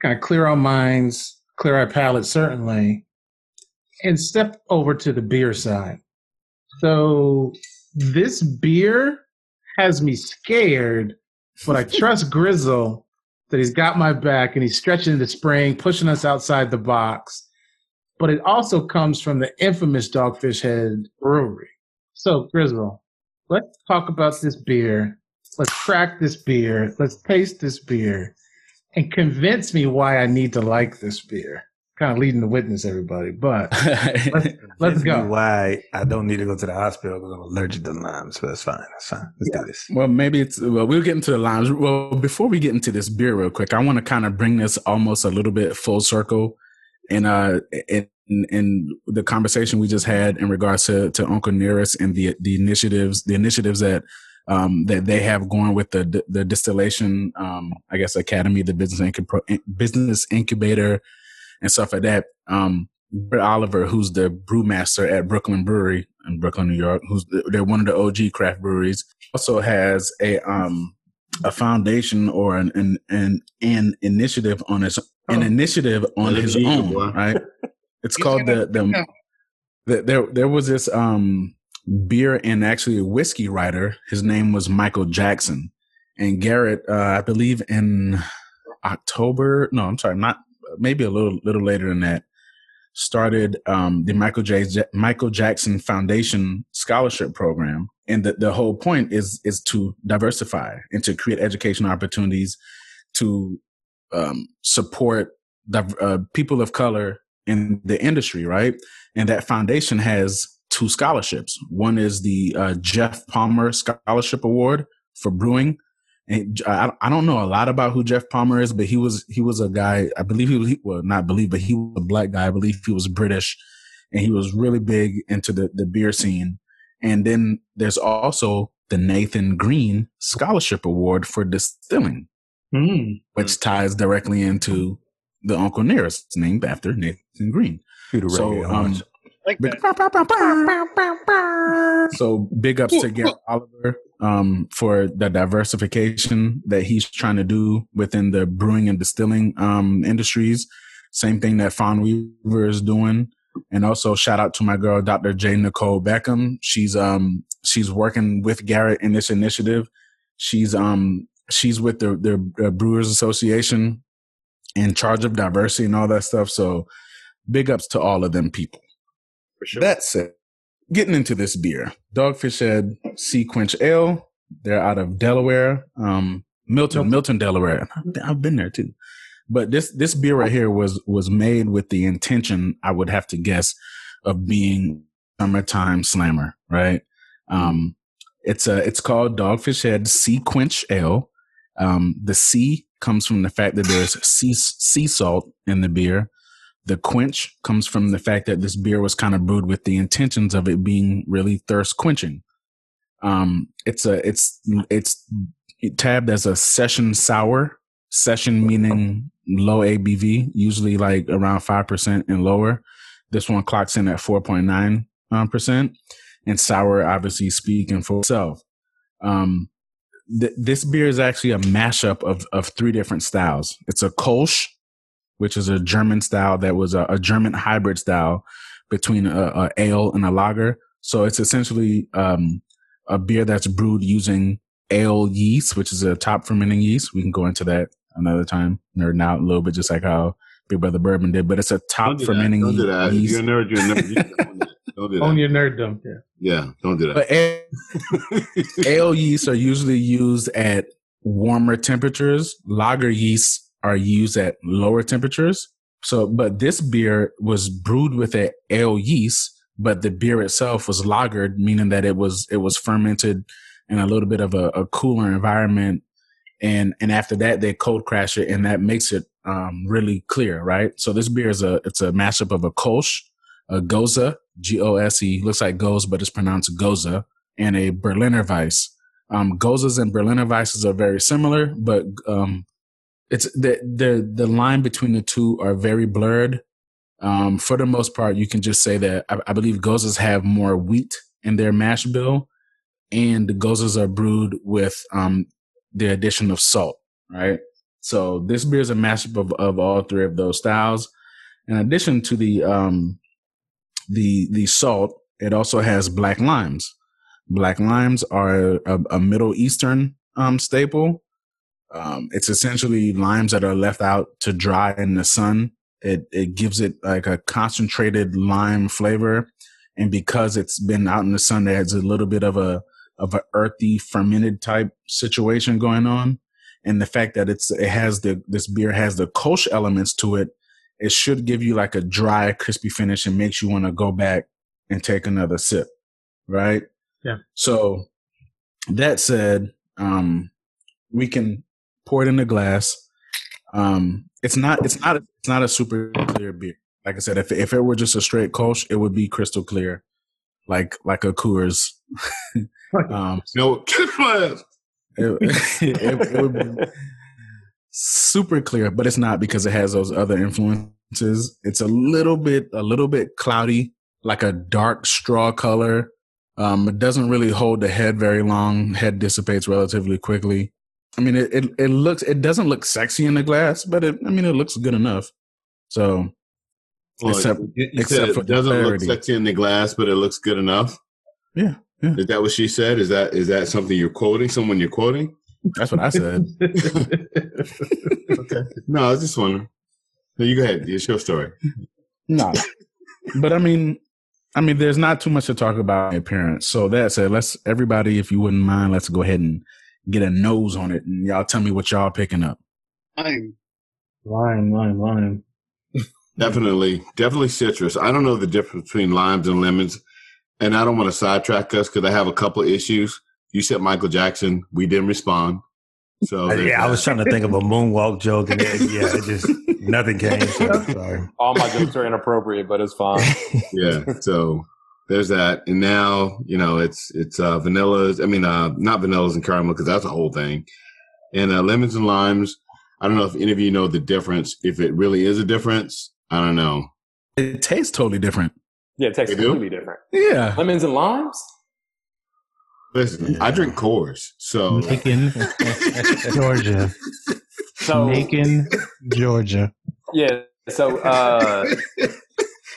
kind of clear our minds, clear our palates, certainly, and step over to the beer side. So this beer has me scared, but I trust Grizzle that he's got my back and he's stretching the spring, pushing us outside the box. But it also comes from the infamous Dogfish Head Brewery. So Grizzle, let's talk about this beer let's crack this beer let's taste this beer and convince me why I need to like this beer. Kind of leading the witness, everybody. But let's, let's go. Why I don't need to go to the hospital because I'm allergic to limes, but that's fine. That's fine. Let's yeah. do this. Well, maybe it's well. We'll get into the limes. Well, before we get into this beer, real quick, I want to kind of bring this almost a little bit full circle, in uh, in, in the conversation we just had in regards to to Uncle Nearest and the the initiatives, the initiatives that um, that they have going with the the distillation, um, I guess academy, the business incub- business incubator, and stuff like that. Um, Garrett Oliver, who's the brewmaster at Brooklyn Brewery in Brooklyn, New York, who's the, they're one of the OG craft breweries, also has a um a foundation or an an an, an initiative on his an oh. initiative on his own, right? It's called the the, the there there was this um beer and actually a whiskey writer. His name was Michael Jackson. And Garrett, uh, I believe in October, no, I'm sorry, not maybe a little little later than that, started um, the Michael J. Michael Jackson Foundation Scholarship Program. And the, the whole point is is to diversify and to create educational opportunities to um, support the uh, people of color in the industry, right? And that foundation has two scholarships. One is the uh, Jeff Palmer Scholarship Award for brewing. And I, I don't know a lot about who Jeff Palmer is, but he was he was a guy. I believe he was well, not believe, but he was a black guy. I believe he was British, and he was really big into the the beer scene. And then there's also the Nathan Green Scholarship Award for distilling, mm. which ties directly into the Uncle Nearest, named after Nathan Green. So, um, like big, so big ups to Garrett Oliver um, for the diversification that he's trying to do within the brewing and distilling um, industries. Same thing that Fawn Weaver is doing. And also shout out to my girl, Dr. J. Nikol Beckham. She's um she's working with Garrett in this initiative. She's um she's with the the Brewers Association in charge of diversity and all that stuff. So big ups to all of them people. For sure. That said, getting into this beer, Dogfish Head SeaQuench Ale. They're out of Delaware, um, Milton, Milton, Delaware. I've been there too. But this this beer right here was was made with the intention, I would have to guess, of being summertime slammer, right? Um, it's a it's called Dogfish Head SeaQuench Ale. Um, the sea comes from the fact that there's sea sea salt in the beer. The quench comes from the fact that this beer was kind of brewed with the intentions of it being really thirst quenching. Um, it's a, it's, it's tabbed as a session sour. Session meaning low ABV, usually like around 5% and lower. This one clocks in at 4.9%. Um, and sour, obviously speaking for itself. Um, th- this beer is actually a mashup of, of three different styles. It's a Kolsch, which is a German style that was a, a German hybrid style between a, a, ale and a lager. So it's essentially um, a beer that's brewed using ale yeast, which is a top fermenting yeast. We can go into that another time, nerd out a little bit, just like how Big Brother Bourbon did. But it's a top do fermenting don't do that. yeast. You're a nerd. You're a nerd. don't do that. Own your nerddom. Yeah. Yeah. Don't do that. But ale, ale yeasts are usually used at warmer temperatures. Lager yeasts are used at lower temperatures. So, but this beer was brewed with a ale yeast, but the beer itself was lagered, meaning that it was it was fermented in a little bit of a, a cooler environment, and and after that they cold crash it, and that makes it um, really clear, right? So this beer is a it's a mashup of a Kolsch, a Goza, G O S E, looks like Goes, but it's pronounced Goza, and a Berliner Weisse. Um, Goses and Berliner Weisses are very similar, but um, it's the the the line between the two are very blurred. Um, for the most part, you can just say that I, I believe Goses have more wheat in their mash bill, and the Goses are brewed with um, the addition of salt. Right. So this beer is a mashup of, of all three of those styles. In addition to the um, the the salt, it also has black limes. Black limes are a, a Middle Eastern um, staple um, it's essentially limes that are left out to dry in the sun. It it gives it like a concentrated lime flavor, and because it's been out in the sun, there's a little bit of a of an earthy fermented type situation going on. and the fact that it's it has the this beer has the Kolsch elements to it, it should give you like a dry, crispy finish and makes you want to go back and take another sip, right? Yeah. So that said, um, we can pour it in a glass. Um, it's not it's not it's not a super clear beer. Like I said, if if it were just a straight Kolsch, it would be crystal clear, like like a Coors. um, no, it, it, it would be super clear, but it's not because it has those other influences. It's a little bit, a little bit cloudy, like a dark straw color. Um, it doesn't really hold the head very long. Head dissipates relatively quickly. I mean, it, it, it looks, it doesn't look sexy in the glass, but it, I mean, it looks good enough. So, well, except, you, you except it doesn't clarity. look sexy in the glass, but it looks good enough. Yeah. Yeah. Is that what she said? Is that is that something you're quoting? Someone you're quoting? That's what I said. okay. No, I was just wondering. No, you go ahead. It's your story. No, but I mean, I mean, there's not too much to talk about appearance. So that said, let's everybody, if you wouldn't mind, let's go ahead and get a nose on it, and y'all tell me what y'all picking up. Lime, lime, lime, lime. Definitely, definitely citrus. I don't know the difference between limes and lemons and I don't want to sidetrack us because I have a couple of issues. You said Michael Jackson. We didn't respond. So uh, yeah, I was trying to think of a moonwalk joke, and then, yeah, it just nothing came. So sorry. All my jokes are inappropriate, but it's fine. yeah. So there's that, and now you know it's it's uh, vanillas. I mean, uh, not vanillas and caramel because that's a whole thing, and uh, lemons and limes. I don't know if any of you know the difference. If it really is a difference, I don't know. It tastes totally different. Yeah, it tastes completely different. Yeah. Lemons and limes? Listen, yeah. I drink Coors, so Macon, Georgia. So Macon, Georgia. Yeah. So uh,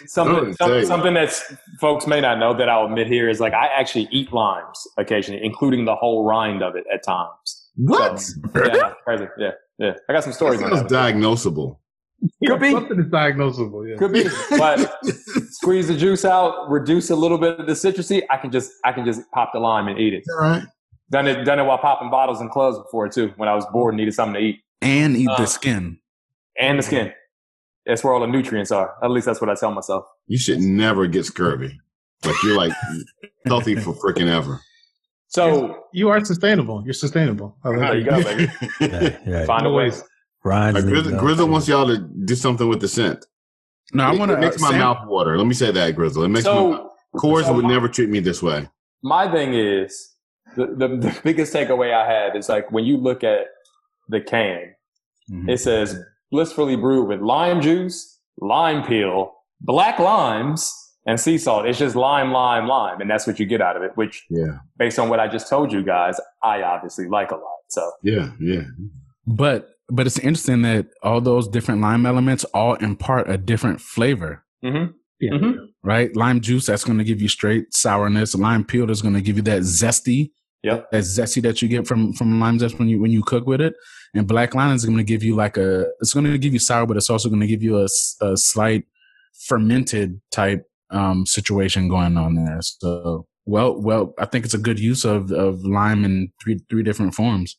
something some, something that folks may not know that I'll admit here is like I actually eat limes occasionally, including the whole rind of it at times. What? So, yeah, crazy. Yeah, yeah. I got some stories. That sounds diagnosable. Could be something is diagnosable. Yeah. Could be, but squeeze the juice out, reduce a little bit of the citrusy. I can just I can just pop the lime and eat it. All right. Done it done it while popping bottles and clubs before too. When I was bored and needed something to eat. And eat uh, the skin. And the skin. That's where all the nutrients are. At least that's what I tell myself. You should never get scurvy. Like you're like healthy for freaking ever. So you are sustainable. You're sustainable. There you go, baby. yeah, yeah. Find a way. Ryan. Right, Grizzle, Grizzle wants y'all to do something with the scent. No, I want to. It makes uh, my Sam, mouth water. Let me say that, Grizzle. It makes so, my Coors so would my, never treat me this way. My thing is the, the, the biggest takeaway I have is like when you look at the can, mm-hmm. it says blissfully brewed with lime juice, lime peel, black limes, and sea salt. It's just lime, lime, lime, and that's what you get out of it. Which, yeah, based on what I just told you guys, I obviously like a lot. So yeah, yeah. But but it's interesting that all those different lime elements all impart a different flavor. Mm-hmm. Yeah. Mm-hmm. Right? Lime juice, that's going to give you straight sourness. Lime peel is going to give you that zesty. Yep. That zesty that you get from from lime zest when you when you cook with it. And black lime is going to give you like a it's going to give you sour, but it's also going to give you a, a slight fermented type um situation going on there. So well, well, I think it's a good use of of lime in three three different forms.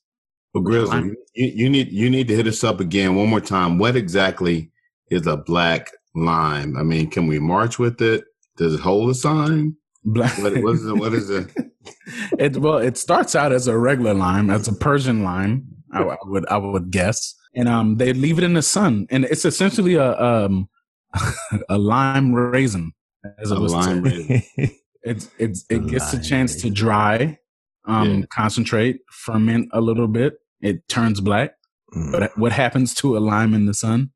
But Grizzly, you, you, need you need to hit us up again one more time. What exactly is a black lime? I mean, can we march with it? Does it hold a sign? Black. What, what is it? What is it? it? Well, it starts out as a regular lime, as a Persian lime. I, I, would I would guess, and um, they leave it in the sun, and it's essentially a um, a lime raisin. As a lime raisin. it's it's it gets a chance to dry um, yeah. concentrate, ferment a little bit. It turns black. Mm. But what happens to a lime in the sun?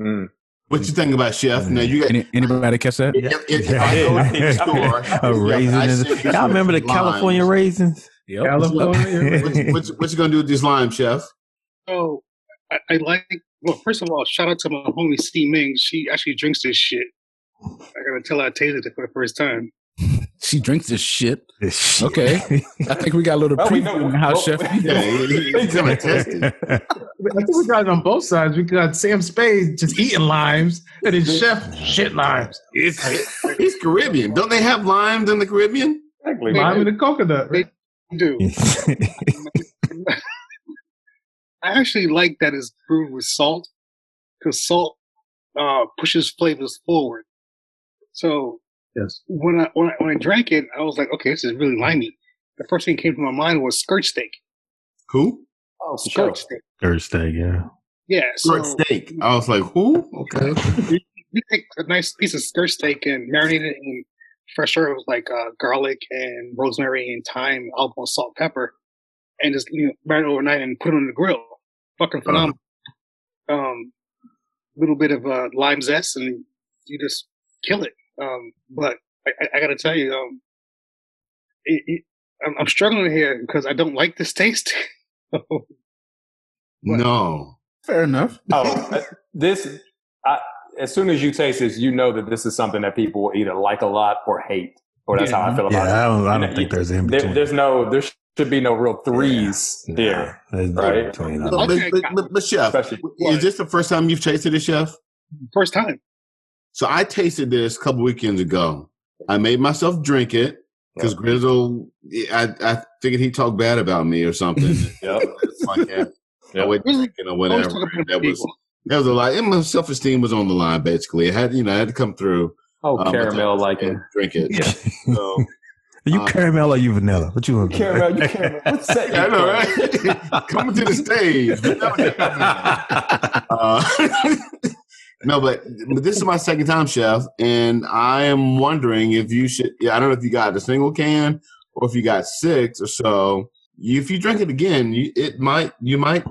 Mm. What you think about chef? Now you got Any, anybody catch that? If, if, if I go to the store, a raisin. Y'all remember the California raisins? Yep. California. what, what, what, you gonna do with this lime, chef? Oh, I, I, like. Well, first of all, shout out to my homie C Ming. She actually drinks this shit. I gotta tell her I tasted it for the first time. She drinks this shit. This shit. Okay. I think we got a little well, preview on how Chef. Yeah, he's gonna test it. I think we got it on both sides. We got Sam Spade just eating limes, and then Chef shit limes. He's, he's Caribbean. Don't they have limes in the Caribbean? Exactly. Lime and the coconut. Right? Do. I actually like that it's brewed with salt because salt uh, pushes flavors forward. So Yes. when I, when I when I drank it, I was like, okay, this is really limey. The first thing that came to my mind was skirt steak. Who? Oh, Skirt steak. Thursday, yeah. Yeah. So Short steak. I was like, who? Okay. you, you take a nice piece of skirt steak and marinate it in fresh herbs like uh, garlic and rosemary and thyme, alcohol, salt, pepper, and just you know marinate overnight and put it on the grill. Fucking phenomenal. Um, little bit of uh, lime zest and you just kill it. Um, but I, I, I got to tell you, um, it, it, I'm, I'm struggling here because I don't like this taste. No. Fair enough. Oh, this. I, as soon as you taste this, you know that this is something that people will either like a lot or hate, or that's how I feel about it. Yeah, I don't, I don't know, think there's in it. There, there's no, there should be no real threes Nah, here, there's right? in between. But, but, but, but chef, especially. is this the first time you've tasted it, chef? First time. So I tasted this a couple weekends ago. I made myself drink it because Grizzle, I, I figured he talked bad about me or something. Yep. It's like that. I Yep. wasn't drinking or whatever. That was people. That was a lot. And my self esteem was on the line. Basically, it had you know I had to come through. Oh, um, caramel like it. drink it. Yeah. So you Uh, caramel or you vanilla? What you want? To do? Caramel, you caramel. What's that? yeah, I know, right? Coming to the stage. Uh, no, but, but this is my second time, chef, and I am wondering if you should. Yeah, I don't know if you got a single can or if you got six or so. You, if you drink it again, you, it might you might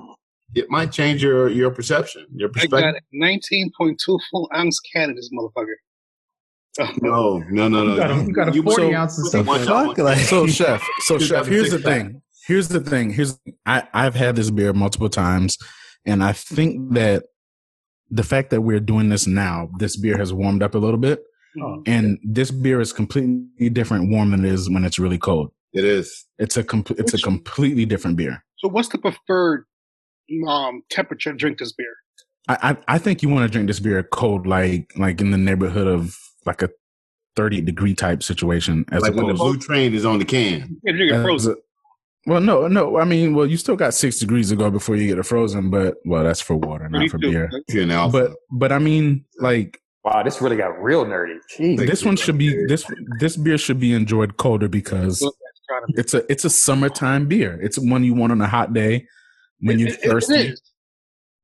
it might change your your perception, your perspective. I perspective. got 19.2 full ounce can of this motherfucker. No, no, no, no. You got a, you got a 40 so- ounces so of stuff. Fuck, like, So chef, so chef, here's the thing. Here's the thing. Here's I I've had this beer multiple times, and I think that the fact that we're doing this now, this beer has warmed up a little bit, Oh, mm. and this beer is completely different warm than it is when it's really cold. It is. It's a com- it's a completely different beer. So what's the preferred um, temperature drink this beer? I, I I think you want to drink this beer cold, like like in the neighborhood of like a thirty degree type situation, as Like when the blue train is on the can. Yeah, drink it as frozen. a- well, no, no. I mean, well, you still got six degrees to go before you get it frozen, but well, that's for water, not for beer. You're an alpha. But but I mean, like Wow, this really got real nerdy. Jeez. This one should be this this beer should be enjoyed colder because Look, that's trying to- it's a it's a summertime beer. It's one you want on a hot day when you're It- it- it thirsty. is.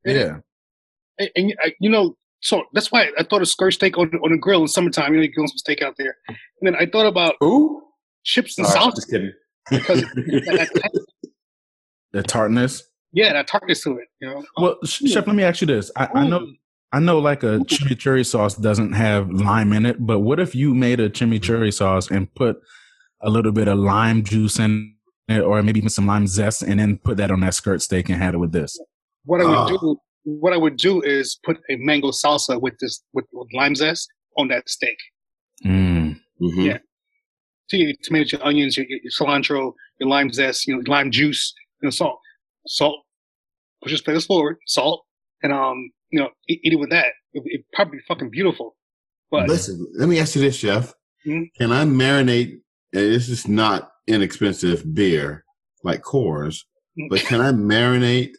It is. yeah, And, and, uh, you know, so that's why I thought of skirt steak on, on the grill in summertime. You know, you grill some steak out there. And then I thought about Who? chips and salsa just kidding. because that, that, the tartness. yeah, that tartness to it. You know, Well, chef, let me ask you this. I, I know I know like a chimichurri sauce doesn't have lime in it, but what if you made a chimichurri sauce and put a little bit of lime juice in or maybe even some lime zest, and then put that on that skirt steak and had it with this? what I would Oh. do, what I would do is put a mango salsa with this with, with lime zest on that steak. Mm. Mhm. Yeah. So your tomatoes, your onions, your, your cilantro, your lime zest, you know, lime juice, you know, salt, salt. Push this flavors forward, salt, and um, you know, eat, eat it with that. It, it'd probably be fucking beautiful. But Listen, let me ask you this, Chef. Mhm. Can I marinate? And this is not inexpensive beer like Coors, but can I marinate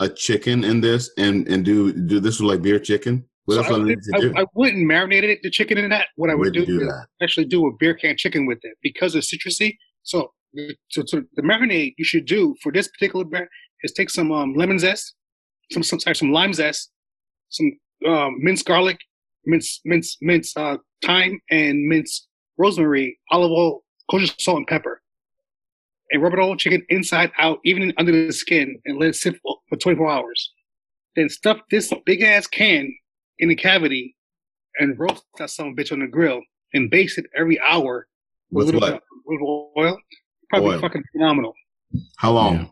a chicken in this and and do do this with like beer chicken? What so else I, do I need would, to do? I, I wouldn't marinate it, the chicken in that. What I would do, do is that. actually do a beer can chicken with it because it's citrusy. So, so, so the marinade you should do for this particular beer is take some um, lemon zest, some some sorry, some lime zest, some um, minced garlic, minced minced minced uh, thyme, and minced rosemary, olive oil, kosher salt, and pepper. And rub it all chicken inside out, even under the skin, and let it sit for, for 24 hours. Then stuff this big ass can in the cavity and roast that some bitch on the grill and baste it every hour with, With a little what? bit of, oil. Probably Oil. fucking phenomenal. How long? Yeah.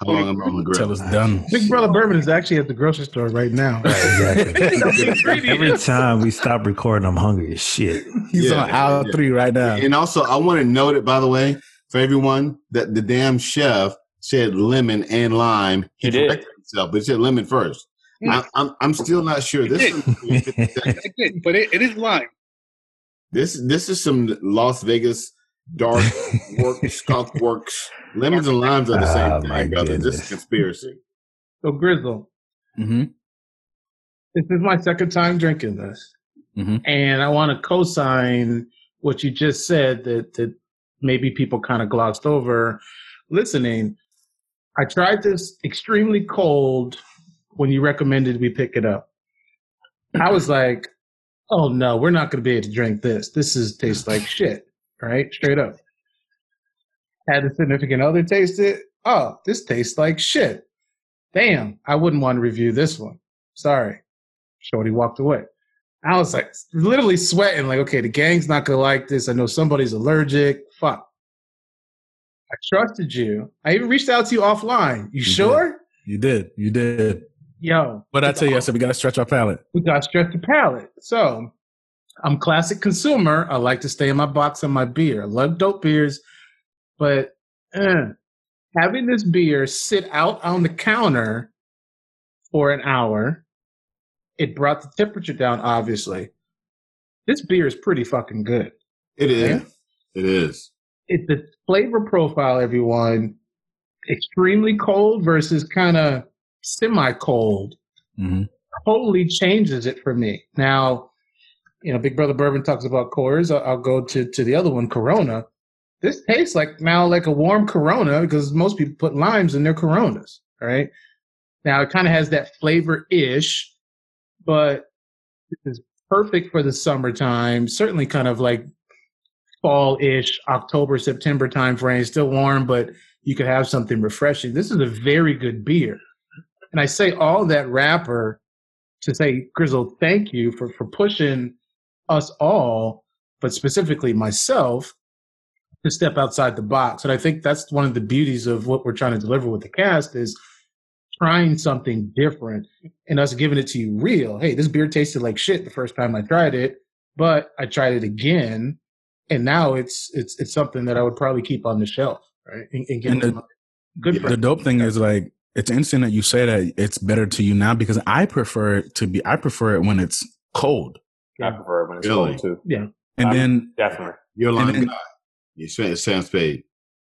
How long am I on the grill? Till it's done. Big Brother Bourbon is actually at the grocery store right now. exactly. Every time we stop recording, I'm hungry as shit. He's Yeah, on aisle yeah. three right now. And also, I want to note it by the way for everyone that the damn chef said lemon and lime. He did. corrected himself, but he said lemon first. Yeah. I, I'm I'm still not sure. This is, but it, it is lime. this this is some Las Vegas dark work skunk works. Lemons and limes are the same Oh, thing, my brother. This is goodness. conspiracy. So Grizzle, hmm this is my second time drinking this, Mhm. and I want to co-sign what you just said that that maybe people kind of glossed over listening. I tried this extremely cold when you recommended we pick it up. I was like, "Oh no, we're not going to be able to drink this. This is tastes like shit." Right, straight up. Had a significant other taste it. Oh, this tastes like shit. Damn, I wouldn't want to review this one. Sorry. Shorty walked away. I was like literally sweating, like, okay, the gang's not gonna like this. I know somebody's allergic. Fuck. I trusted you. I even reached out to you offline. You did. sure? You did. You did. Yo, But I tell you, I said we got to stretch our palate. we got to stretch the palate. So I'm classic consumer. I like to stay in my box on my beer. I love dope beers, but eh, having this beer sit out on the counter for an hour, it brought the temperature down. Obviously, this beer is pretty fucking good. It is. It is. It's the flavor profile, everyone. Extremely cold versus kind of semi cold hmm totally changes it for me. Now, you know, Big Brother Bourbon talks about Coors. I'll, I'll go to to the other one, Corona. This tastes like now like a warm Corona because most people put limes in their Coronas. right? Now it kind of has that flavor ish, but this is perfect for the summertime. Certainly, kind of like fall ish, October September time frame. Still warm, but you could have something refreshing. This is a very good beer. And I say all that wrapper to say, Grizzle, thank you for, for pushing us all, but specifically myself, to step outside the box. And I think that's one of the beauties of what we're trying to deliver with the cast is trying something different and us giving it to you real. Hey, this beer tasted like shit the first time I tried it, but I tried it again, and now it's it's it's something that I would probably keep on the shelf, right? And, and give And the- my good The dope thing is like it's interesting that you say that it's better to you now because I prefer it to be. I prefer it when it's cold, I prefer it when it's Really? cold too. Yeah. and Um, then Definitely. You're a And line then- guy. You Sam, Sam Spade.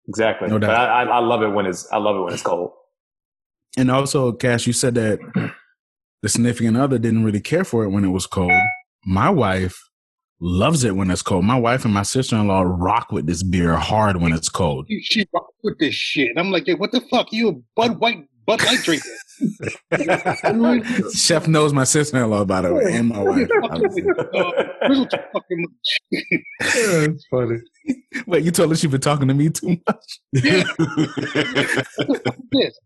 Exactly. No doubt. I, I, I love it when it's I love it when it's cold. and also, Cash, you said that the significant other didn't really care for it when it was cold. My wife loves it when it's cold. My wife and my sister in law rock with this beer hard when it's cold. She rock with this shit. I'm like, hey, what the fuck? You a Bud White Bud Light drinker? Chef knows my sister in law, by the way, and my wife. obviously. Uh, too fucking much. That's funny. Wait, you told her she been talking to me too much? What the fuck is this?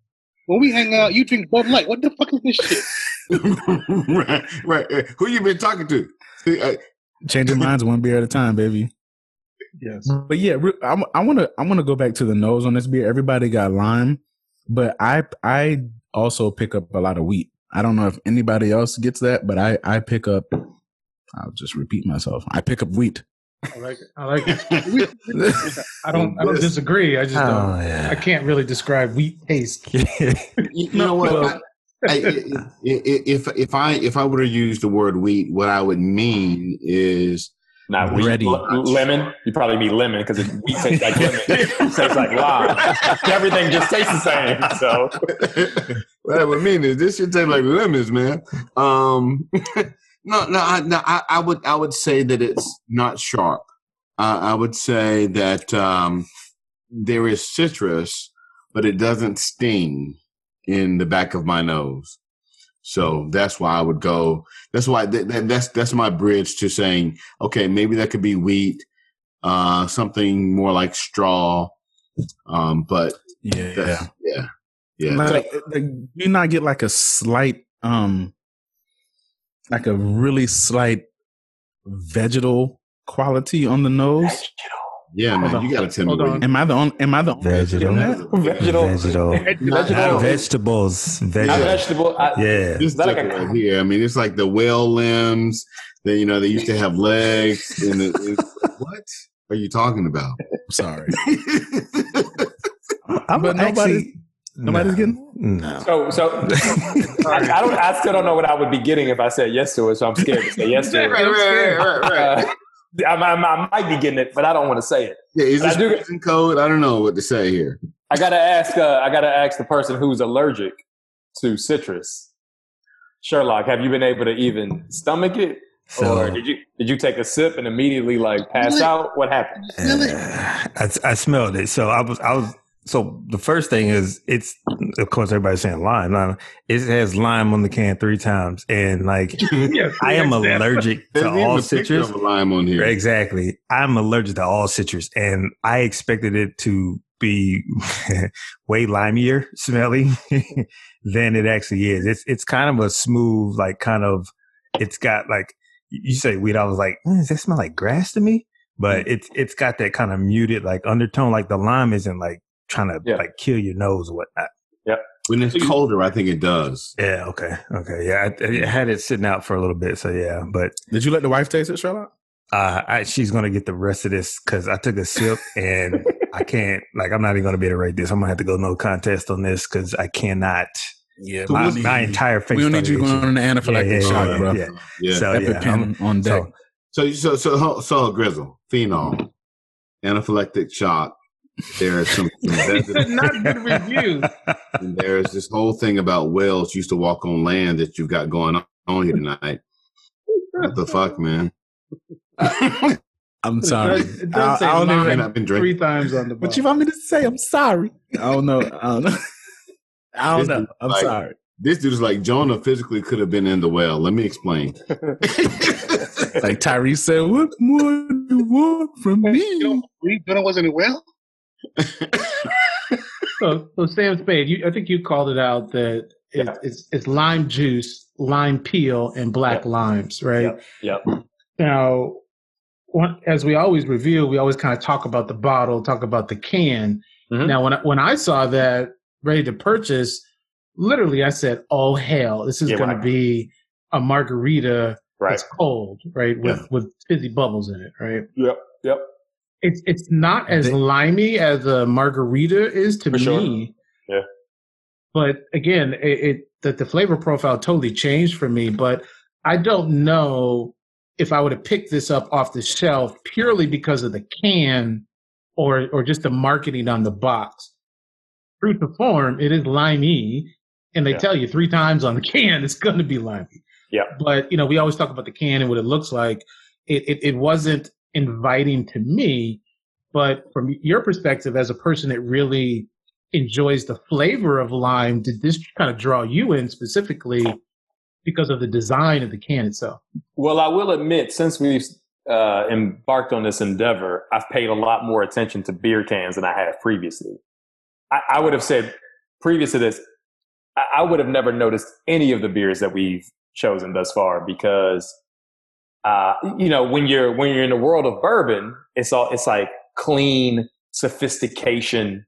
When we hang out, you drink Bud Light. What the fuck is this shit? right, right. Uh, Who you been talking to? See, Changing minds one beer at a time, baby. Yes. But yeah, re- I want to I want to go back to the nose on this beer. Everybody got lime, but I I also pick up a lot of wheat. I don't know if anybody else gets that, but I I pick up. I'll just repeat myself. I pick up wheat. I like it. I like it. I don't. I don't disagree. I just Oh don't. I can't really describe wheat taste. you, you know what? Well- I, I, I- if if I if I were to use the word wheat, what I would mean is Not wheat, Ready. l- lemon. You probably mean lemon because wheat tastes like lemon. It tastes like lime. Everything just tastes the same. So what I would mean is this should taste like lemons, man. Um, no, no, I, no. I, I would I would say that it's not sharp. Uh, I would say that um, there is citrus, but it doesn't sting in the back of my nose. So that's why I would go. That's why that, that, that's that's my bridge to saying, okay, maybe that could be wheat, uh, something more like straw. Um, but Yeah, that's, yeah, yeah. Like, like, do you not get like a slight, um, like a really slight vegetal quality on the nose? Yeah, man, Hold you gotta tell me. Hold what on. Am I the only? Am I the only Vegetal. getting vegetal, Vegetal. Vegetable, not Vegetables. not Vegetable. vegetable. I, Yeah. This Is like a- right here. I mean, it's like the whale limbs. That you know they used to have legs. And it, it's, what are you talking about? Sorry. I'm But actually, nobody's- nobody's no, getting- No. So, so I, I don't. I still don't know what I would be getting if I said yes to it. So I'm scared to say yes to it. right, right, right, right. Uh, I, I, I might be getting it, but I don't want to say it. Yeah, is But I this do, code? I don't know what to say here. I gotta ask. Uh, I gotta ask the person who's allergic to citrus. Sherlock, have you been able to even stomach it, So or did you did you take a sip and immediately like pass Really? out? What happened? Uh, I, I smelled it. So I was I was so the first thing is it's of course everybody's saying lime. lime. It has lime on the can three times, and like I am allergic to all citrus. lime on here. Exactly. I'm allergic to all citrus, and I expected it to be way limier smelling than it actually is. It's it's kind of a smooth, like kind of. It's got like you say weed. I was like, "Mm, does that smell like grass to me? But it's it's got that kind of muted like undertone. Like the lime isn't like trying to Yeah. like kill your nose or whatnot. Yeah. When it's colder, I think it does. Yeah. Okay. Okay. Yeah. I, I had it sitting out for a little bit. So yeah. But Did you let the wife taste it, Sherlock? uh, I, she's gonna get the rest of this because I took a sip and I can't. Like, I'm not even gonna be able to rate this. I'm gonna have to go no contest on this because I cannot. Yeah, My, my entire face. We don't need you started going on an anaphylactic Yeah, yeah, shock, yeah, bro. yeah. Yeah. So yeah, EpiPen I'm- on deck. so So, so, so, so, so Grizzle, phenol, anaphylactic shock. There's some, there's, Not good review. and there's this whole thing about whales used to walk on land that you've got going on here tonight. What the fuck, man? I'm sorry. It I, does say I don't lime. And even, I've been drinking Three times on the what you want me to say? I'm sorry. I don't know. I don't know. I don't This know. I'm like- sorry. This dude is like Jonah physically could have been in the well. Let me explain. Like Tyrese said, what more do you want from You me? know, we Jonah wasn't well. So, so Sam Spade, you, I think you called it out that it, Yeah. it's it's lime juice, lime peel, and black Yeah. limes, right? Yep. Now, one, as we always review, we always kind of talk about the bottle, talk about the can. Mhm. Now, when I, when I saw that ready to purchase, literally I said, "Oh hell, this is Yeah, going right. to be a margarita Right. that's cold, right, with Yeah. with fizzy bubbles in it, right?" Yep. Yep. It's it's not as limey as a margarita is to For sure. me. Yeah. But again, it, it that the flavor profile totally changed for me. But I don't know if I would have picked this up off the shelf purely because of the can or or just the marketing on the box. True to form, it is limey, and they Yeah. tell you three times on the can it's going to be limey. Yeah. But you know, we always talk about the can and what it looks like. It it, it wasn't inviting to me, but from your perspective as a person that really enjoys the flavor of lime, did this kind of draw you in specifically because of the design of the can itself? Well, I will admit, since we've uh, embarked on this endeavor, I've paid a lot more attention to beer cans than I have previously. I, I would have said previous to this, I, I would have never noticed any of the beers that we've chosen thus far because, uh, you know, when you're when you're in the world of bourbon, it's all it's like clean sophistication.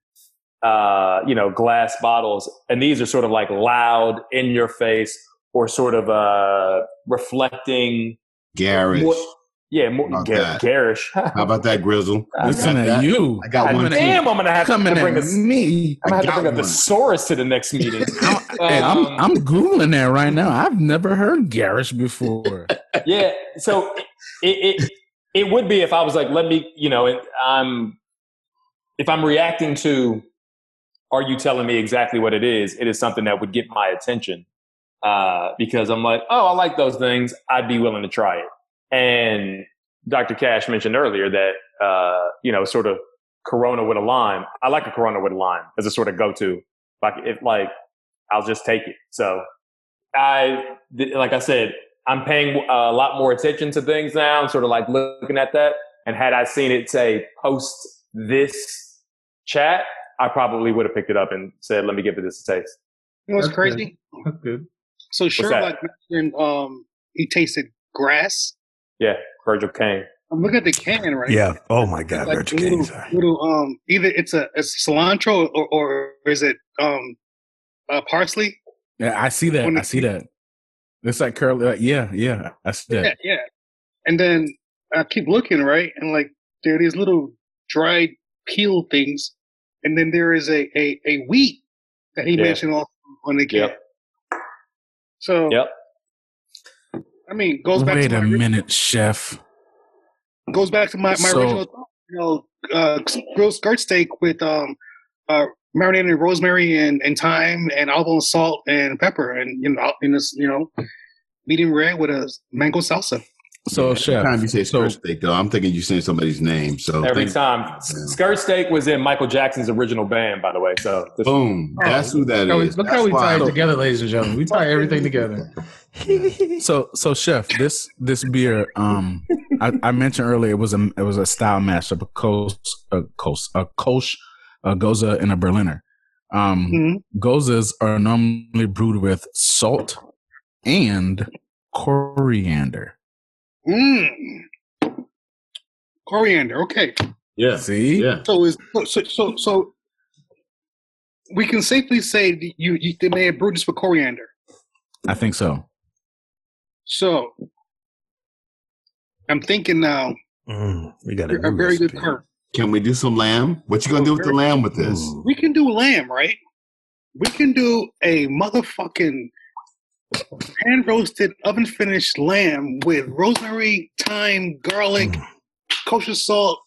Uh, you know, glass bottles, and these are sort of like loud, in your face, or sort of uh, reflecting Garish. Yeah, more About gar- garish. How about that, Grizzle? I Listen got at that. you. I got God one. damn, I'm gonna have to bring at a, me. I'm gonna have to I bring a got thesaurus to the next meeting. Hey, I'm Um, I'm googling that right now. I've never heard garish before. yeah, so it, it it would be if I was like, let me, you know, I'm if I'm reacting to, are you telling me exactly what it is? It is something that would get my attention uh, because I'm like, oh, I like those things. I'd be willing to try it. And Dr. Cash mentioned earlier that uh, you know, sort of Corona with a lime. I like a Corona with a lime as a sort of go-to. Like if like I'll just take it. So I, like I said, I'm paying uh, a lot more attention to things now. I'm sort of like looking at that. And had I seen it say post this chat, I probably would have picked it up and said, let me give it this a taste. You know what's That's crazy? That's good. So that? Sherlock mentioned um he tasted grass. Yeah. Virgil Kaine. I'm looking at the can right. Yeah. Oh my God, Like Virgil little, King. Little um either it's a, a cilantro or, or is it um uh, parsley? Yeah, I see that. When I see that. It's like curly. Like, yeah, yeah. I see Yeah, that. yeah. And then I keep looking right, and like there are these little dried peel things, and then there is a a, a wheat that he Yeah. mentioned also on the can. Yep. So Yep. I mean, goes back Wait to a my, minute, chef. goes back to my, my So- original you know uh, grilled skirt steak with um uh, marinated in rosemary and, and thyme and olive oil, salt and pepper, and you know, in this, you know, medium rare with a mango salsa. So, Every chef. time you say so- skirt steak, though, I'm thinking you're saying somebody's name. So Every thank- time. S- Skirt Steak was in Michael Jackson's original band, by the way. So this- Boom. That's who that Look how we- is. Look That's how we tie it together, ladies and gentlemen. We tie everything together. So, so chef, this this beer, um, I, I mentioned earlier it was a it was a style mashup, a Kolsch, a Kolsch, a Kolsch, a Gose, and a Berliner. Um, Mhm. Goses are normally brewed with salt and coriander. Mm. Coriander. Okay. Yeah. See, Yeah. So is so so so we can safely say that you, you they may have brewed this with coriander. I think so. So I'm thinking now Mm, we got a, a very good recipe. curve. Can we do some lamb? What you gonna do with the lamb with this? We can do lamb, right? We can do a motherfucking pan roasted, oven finished lamb with rosemary, thyme, garlic, Mm. kosher salt,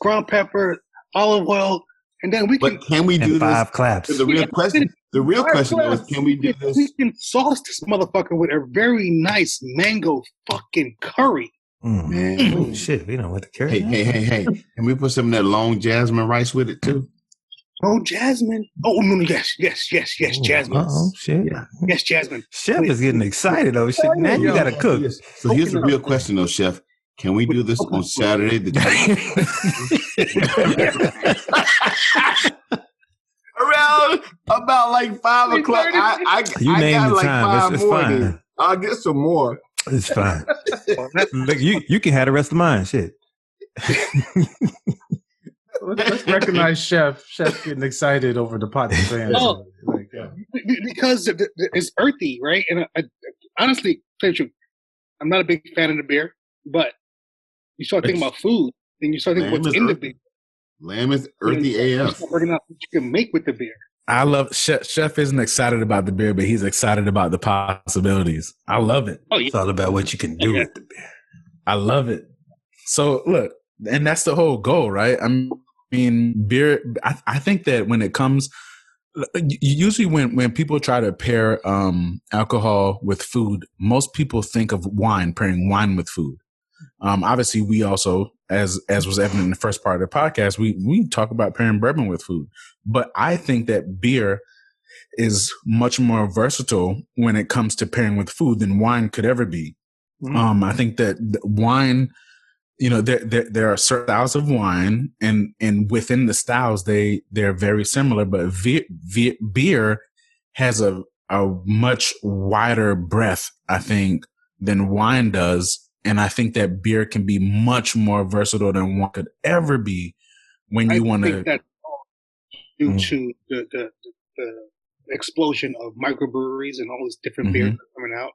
ground pepper, olive oil, and then we can But can we do this? five claps. The real question. The real Five question though is, can we do this? we can sauce this motherfucker with a very nice mango fucking curry. Mm. Man. Oh, shit, we know what to carry. Hey, hey, hey, hey! Can we put some of that long jasmine rice with it too? Oh, jasmine. Oh, no, no, yes, yes, yes, yes, jasmine. Oh shit! Yeah. Yes, jasmine. Chef is getting excited. Oh shit! Now you gotta cook. So here's the real question, though, Chef. Can we do this on Saturday? The Around about like five o'clock. I, I, You I name got the like time. five It's, it's more. fine. then. I'll get some more. It's fine. Look, you you can have the rest of mine. Shit. Let's, let's recognize Chef. Chef getting excited over the pot and pan. Oh. Like, yeah. Be- be- Because it- it- it's earthy, right? And I, I, honestly, to tell you truth, I'm not a big fan of the beer, but you start thinking about food, then you start thinking Lamb what's is in the beer. Lamb is earthy You AF. start working what you can make with the beer. I love chef. Chef isn't excited about the beer, but he's excited about the possibilities. I love it. Oh, yeah. It's all about what you can do Okay. with the beer. I love it. So look, and that's the whole goal, right? I mean, beer. I, I think that when it comes, usually when when people try to pair um, alcohol with food, most people think of wine, pairing wine with food. Um, obviously, we also, as as was evident in the first part of the podcast, we we talk about pairing bourbon with food. But I think that beer is much more versatile when it comes to pairing with food than wine could ever be. Um, I think that wine, you know, there, there there are certain styles of wine, and and within the styles, they they're very similar. But ve- ve- beer has a a much wider breadth, I think, than wine does, and I think that beer can be much more versatile than one could ever be when you want to. that's all due Mm. to the, the, the, explosion of microbreweries and all these different Mhm. beers coming out.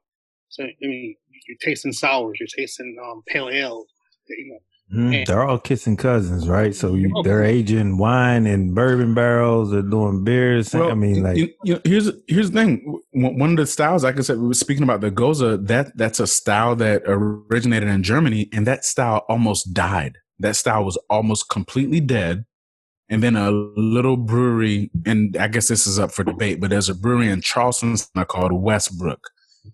So, I mean, you're tasting sours, you're tasting um, pale ales, you know. Mm, they're all kissing cousins, right? So you, Oh. they're aging wine and bourbon barrels. They're doing beers. I mean, like you, you know, here's here's the thing. One of the styles, like I said, we were speaking about the Gose. That that's a style that originated in Germany, and that style almost died. That style was almost completely dead. And then a little brewery, and I guess this is up for debate, but there's a brewery in Charleston called Westbrook.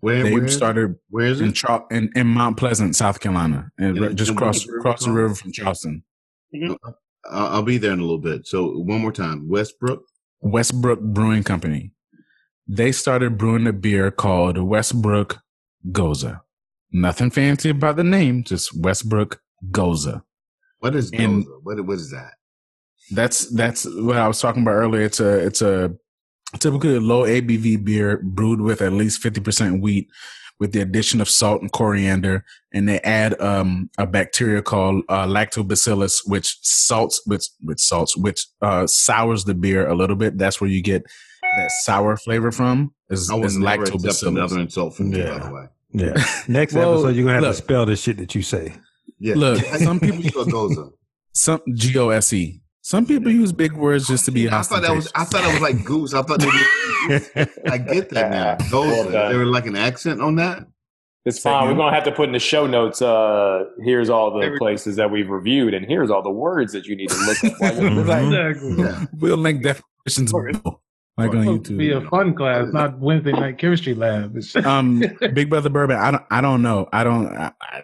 Where, They where, is, started where is in, it? Char- in in Mount Pleasant, South Carolina, and In- just in cross cross the river from Charleston. Mm-hmm. Uh, I'll, I'll be there in a little bit. So one more time, Westbrook. Westbrook Brewing Company. They started brewing a beer called Westbrook Gose. Nothing fancy about the name, just Westbrook Gose. What is In- Gose? What what is that? That's that's what I was talking about earlier. It's a it's a typically a low ABV beer brewed with at least fifty percent wheat, with the addition of salt and coriander, and they add um, a bacteria called uh, lactobacillus, which salts which which salts which uh, sours the beer a little bit. That's where you get that sour flavor from. Is, I would is never accept lactobacillus. another insult from you, by the way. yeah. Next Well, episode, you're gonna have look. to spell the shit that you say. Yeah. Look, How some you people- spell Gose. Some G O S E. Some people use big words just to be I thought that was I thought that was like goose. I thought they did, I get that now. Well Gose. done. there was like an accent on that. It's fine. We're gonna have to put in the show notes. Uh, here's all the places that we've reviewed, and here's all the words that you need to look up. While you're Mhm. Exactly. Yeah. We'll link Definitions Or- Bill, like on YouTube. be a fun class, not Wednesday night chemistry lab. Um, Big Brother Bourbon. I don't. I don't know. I don't. I, I,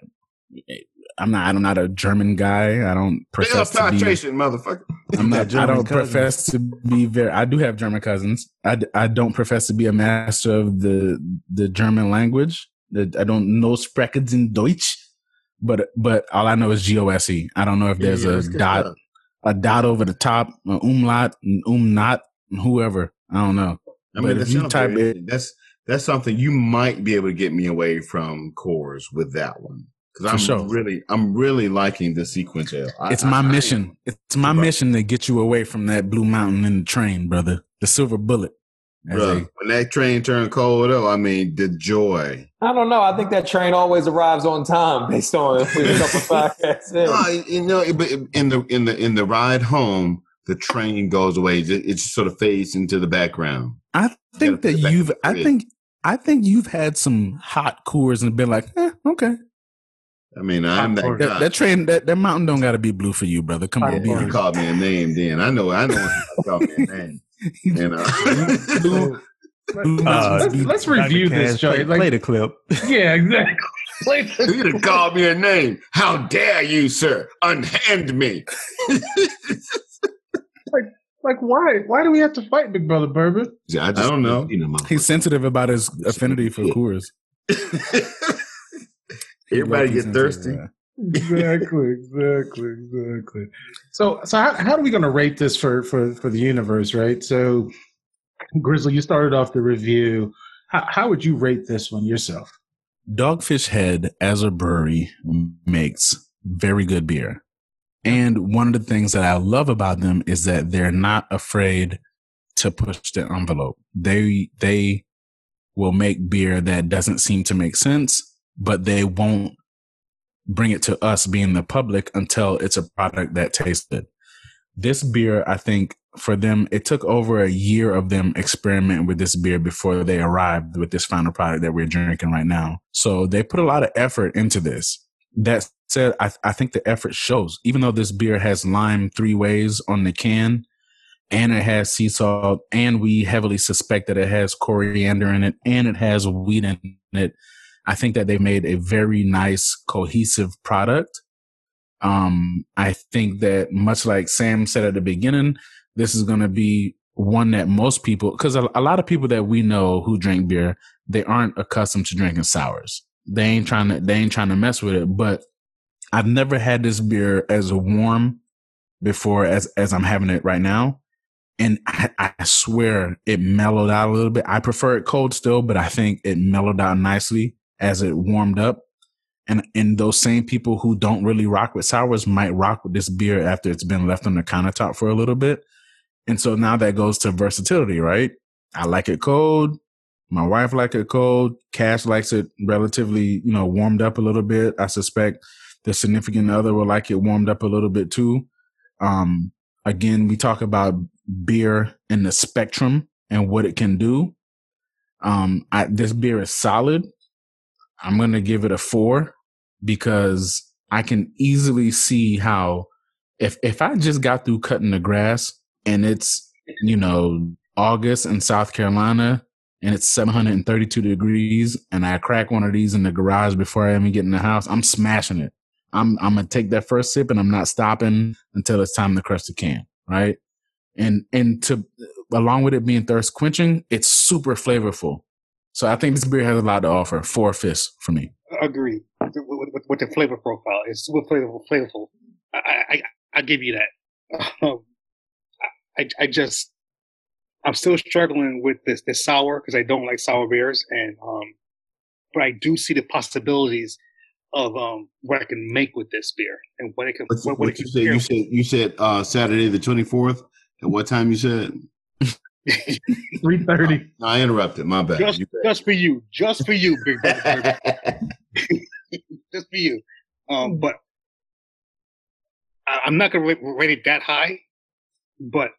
I'm not. I'm not a German guy. I don't profess to be. penetration, motherfucker. I'm not. I don't cousins. profess to be very. I do have German cousins. I, I don't profess to be a master of the the German language. That I don't know sprechen in Deutsch, but but all I know is G O S E. I don't know if there's Yeah, a dot stuff. a dot over the top, an umlaut, an umnot, whoever. I don't know. I But mean, if that's you type it- that's that's something you might be able to get me away from Coors with that one because I'm sure. really I'm really liking the SeaQuench Ale. I- It's I- my I am. mission. It's my Right. mission to get you away from that blue mountain in the train, brother. The silver bullet. as Bruh, they- when that train turned cold, though, I mean, the joy. I don't know. I think that train always arrives on time based on a couple podcasts. in. No, you know, but in the in the in the ride home, the train goes away. It, it just sort of fades into the background. I think put that you've. I think. I think you've had some hot Coors and been like, eh, okay. I mean, I'm that Popcorn. guy. That, that train, that, that mountain don't got to be blue for you, brother. Come Yeah, on, be you honest. called me a name, then I know. I know when you called me a name. You know. Blue- blue Uh, let's, mountains be- let's review this, Cass, Joey. Play, Like, play the clip. yeah, exactly. Play the- You done called me a name. How dare you, sir? Unhand me. like, like why? Why do we have to fight, Big Brother Bourbon? Yeah, I, don't know. He's sensitive about his affinity for Coors. Everybody get thirsty. exactly, exactly, exactly. So, so how, how are we going to rate this for, for, for the universe, right? So, Grizzly, you started off the review. How, how would you rate this one yourself? Dogfish Head as a brewery makes very good beer. And one of the things that I love about them is that they're not afraid to push the envelope. They they will make beer that doesn't seem to make sense, but they won't bring it to us being the public until it's a product that tastes good. This beer, I think for them, it took over a year of them experimenting with this beer before they arrived with this final product that we're drinking right now. So they put a lot of effort into this. That said, I, I think the effort shows, even though this beer has lime three ways on the can and it has sea salt and we heavily suspect that it has coriander in it and it has wheat in it. I think that they made a very nice cohesive product. Um, I think that much like Sam said at the beginning, this is going to be one that most people, because a, a lot of people that we know who drink beer, they aren't accustomed to drinking sours. They ain't trying to, they ain't trying to mess with it. But I've never had this beer as warm before as as I'm having it right now, and I, I swear it mellowed out a little bit. I prefer it cold still, but I think it mellowed out nicely as it warmed up. And and those same people who don't really rock with sours might rock with this beer after it's been left on the countertop for a little bit. And so now that goes to versatility, right? I like it cold. My wife like it cold. Cash likes it relatively, you know, warmed up a little bit. I suspect the significant other will like it warmed up a little bit too. Um, again, we talk about beer in the spectrum and what it can do. Um, I, this beer is solid. I'm going to give it a four because I can easily see how if, if I just got through cutting the grass and it's, you know, August in South Carolina and it's 732 degrees and I crack one of these in the garage before I even get in the house, I'm smashing it. I'm I'm gonna take that first sip and I'm not stopping until it's time to crush the can, right? And and to along with it being thirst quenching, it's super flavorful. So I think this beer has a lot to offer. Four fists for me. Agree with, with, with, with the flavor profile. It's super flavorful. Flavorful. I I, I give you that. Um, I I just I'm still struggling with this this sour because I don't like sour beers, and um, but I do see the possibilities of um what I can make with this beer and what it can What, what, what, what it you can said? You said you said uh, Saturday the twenty fourth. At what time you said? Three thirty. No, I interrupted. My bad. just just for you, just for you, big brother, just for you. Um, but I, I'm not gonna rate, rate it that high, but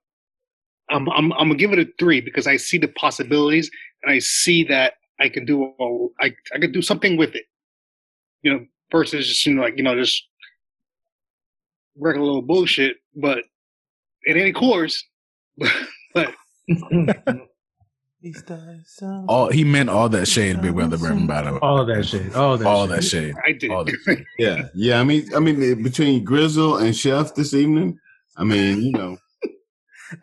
I'm, I'm I'm gonna give it a three because I see the possibilities and I see that I can do a, I I can do something with it, you know, versus just you know like you know just regular little bullshit. But it ain't Coors. but All he meant all that shade, Big Brother Bourbon. By the way, all that shit. All that. all shit. that shade. I did. All that Yeah, yeah. I mean, I mean, eh, between Grizzle and Chef this evening, I mean, you know,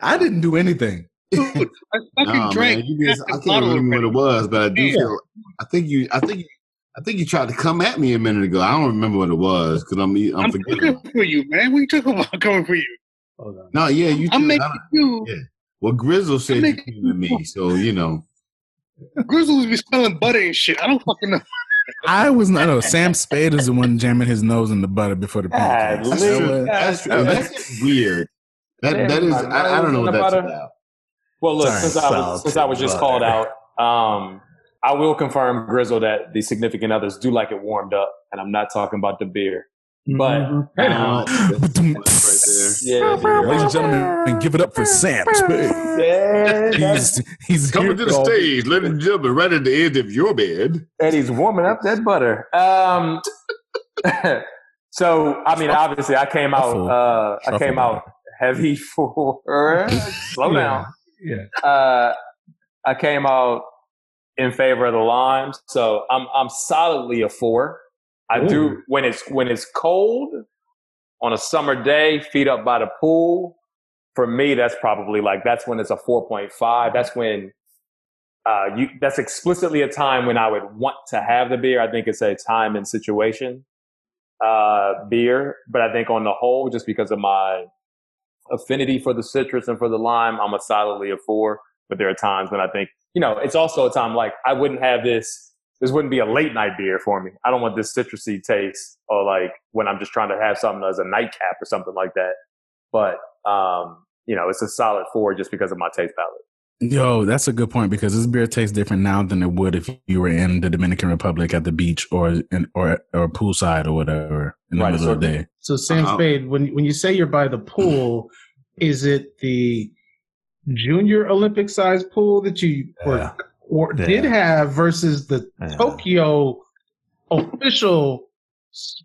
I didn't do anything. Dude, I fucking nah, drank. man, you just, I can't remember what it was, but I do Yeah. feel. I think you. I think. I think you tried to come at me a minute ago. I don't remember what it was because I'm. I'm, I'm forgetting. coming for you, man. We you talking about coming for you? Hold on. No, yeah, you. I'm too. making I- you. Yeah. Well, Grizzle said you came to me, so you know. Grizzle Grizzles be smelling butter and shit. I don't fucking know. I was not. No, Sam Spade is the one jamming his nose in the butter before the God, pancakes. Lee, That. That's true. That's weird. That Damn, that is. I, I don't know what nose in the that's butter. about. Well, look, Sorry, since I was since I was just salted called out, um, I will confirm, Grizzle, that the significant others do like it warmed up, and I'm not talking about the beer. But Mhm. Hey, now. That's- that's right Yeah, Ladies and gentlemen, and give it up for Sam Spade. yeah, He's he's Coming here to the all- stage, ladies and gentlemen, right at the edge of your bed. and he's warming up that butter. Um, so I mean, obviously, I came out. Uh, I came out heavy for. slow down. Yeah. uh, I came out in favor of the limes, so I'm I'm solidly a four. I do when it's when it's cold on a summer day, feet up by the pool. For me, that's probably like that's when it's a four point five. That's when uh, you that's explicitly a time when I would want to have the beer. I think it's a time and situation uh, beer, but I think on the whole, just because of my affinity for the citrus and for the lime, I'm a solidly a four. But there are times when I think, you know, it's also a time like I wouldn't have this. This wouldn't be a late night beer for me. I don't want this citrusy taste, or like when I'm just trying to have something as a nightcap or something like that. But um, you know, it's a solid four just because of my taste palette. Yo, that's a good point because this beer tastes different now than it would if you were in the Dominican Republic at the beach or in, or or poolside or whatever in the Right, middle of the so- day. So Sam Uh-huh. Spade, when when you say you're by the pool, is it the junior Olympic size pool that you Yeah. or, or Yeah. did have versus the Yeah. Tokyo official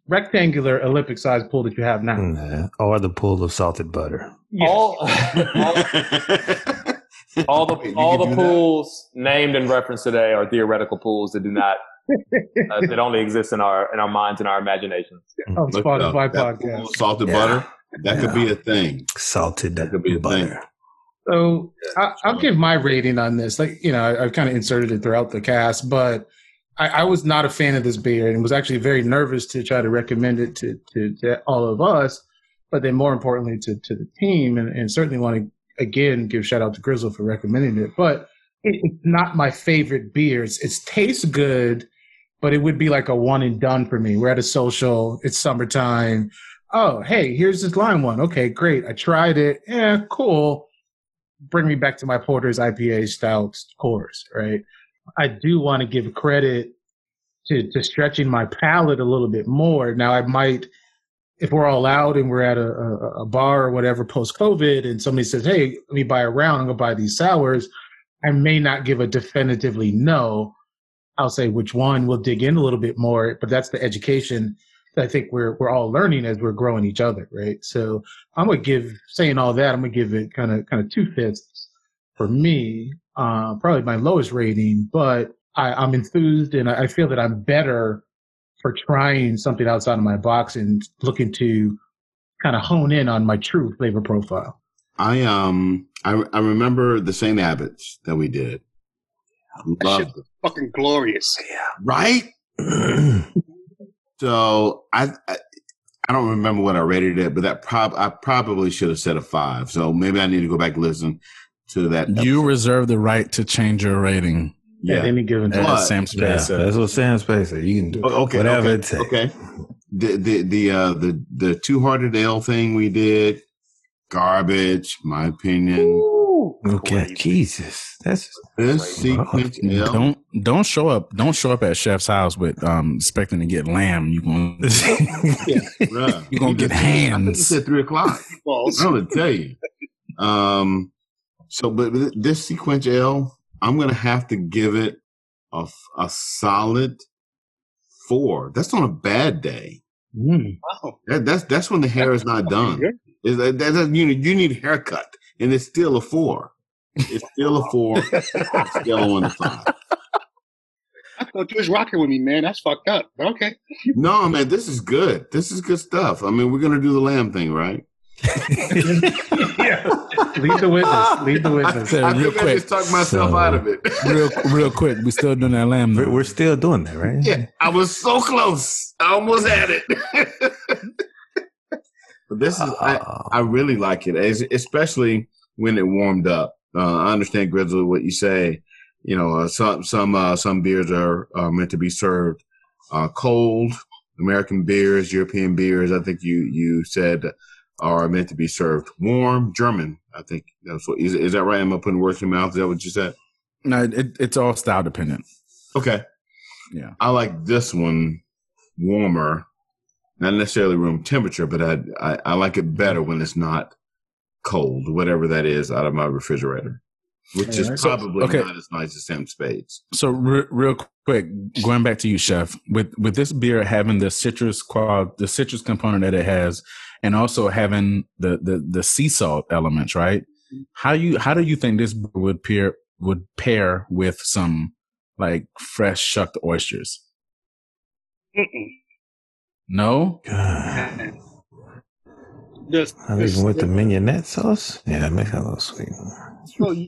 rectangular Olympic size pool that you have now? Nah. Or the pool of salted butter. Yeah. All, all, all the You all the do that. pools named and referenced today are theoretical pools that do not uh, that only exist in our in our minds and our imaginations. on Look Spotify podcast. salted Yeah. butter. That could be a thing. Salted That could be a thing. So I, I'll give my rating on this. Like you know, I, I've kind of inserted it throughout the cast, but I, I was not a fan of this beer and was actually very nervous to try to recommend it to to, to all of us, but then more importantly to to the team, and, and certainly want to again give shout out to Grizzle for recommending it. But it, it's not my favorite beer. It's, it tastes good, but it would be like a one and done for me. We're at a social. It's summertime. Oh, hey, here's this lime one. Okay, great. I tried it. Yeah, cool bring me back to my Porter's IPA stouts course, right? I do want to give credit to, to stretching my palate a little bit more. Now I might, if we're all out and we're at a, a, a bar or whatever post COVID and somebody says, Hey, let me buy a round, I'm gonna buy these sours. I may not give a definitively no. I'll say which one we'll dig in a little bit more, but that's the education I think we're, we're all learning as we're growing each other, right? So I'm gonna give saying all that. I'm gonna give it kind of kind of two fifths for me. Uh, probably my lowest rating, but I, I'm enthused and I I feel that I'm better for trying something outside of my box and looking to kind of hone in on my true flavor profile. I um I I remember the St. Abbott's that we did. Loved it. Fucking glorious. Yeah. Right? So I, I I don't remember what I rated it, but that prob I probably should have said a five. So maybe I need to go back and listen to that. You reserve the right to change your rating. At yeah. any given time. As But- Sam Spade Yeah, said. that's what Sam Spade said. You can do Oh, okay. whatever okay, it takes. Okay. The the the uh the the two hearted ale thing we did, garbage. My opinion. Okay, Crazy. Jesus, that's This SeaQuench Ale. Don't don't show up. Don't show up at Chef's house with um expecting to get lamb. You going bruh. you gonna get I think hands. it's at three o'clock. I'm gonna tell you. Um, so, but this SeaQuench Ale, I'm gonna have to give it a a solid four. That's on a bad day. Mm. Wow. That, that's that's when the hair is not done. Is that, that, that- you need you need a haircut, and it's still a four. It's still a four. scale of one to five. I thought you was rocking with me, man. That's fucked up. But okay. No, man, this is good. This is good stuff. I mean, we're gonna do the lamb thing, right? yeah. Lead the witness. Lead the witness. Say I real think I quick. just talked myself So- out of it. real, real quick. We still doing that lamb. We're, though. we're still doing that, right? yeah, I was so close. I almost had it. but this is I. I really like it, especially when it warmed up. Uh, I understand Grizzly what you say. You know, uh, some some uh, some beers are, are meant to be served uh, cold. American beers, European beers. I think you you said are meant to be served warm. German, I think that's what is. Is that right? Am I putting words in your mouth? Is that what you said? no, it, it's all style dependent. Okay. Yeah. I like this one warmer, not necessarily room temperature, but I, I, I like it better when it's not cold, whatever that is, out of my refrigerator, which is Alright. So, probably okay. not as nice as Sam Spades. So re- real quick, going back to you, chef, with with this beer having the citrus qual, the citrus component that it has, and also having the the the sea salt elements, right? How you how do you think this would pair would pair with some like fresh shucked oysters? Mm-mm. No, God. Just, I think just- with the mignonette sauce, yeah, that makes it a little sweet. well, you-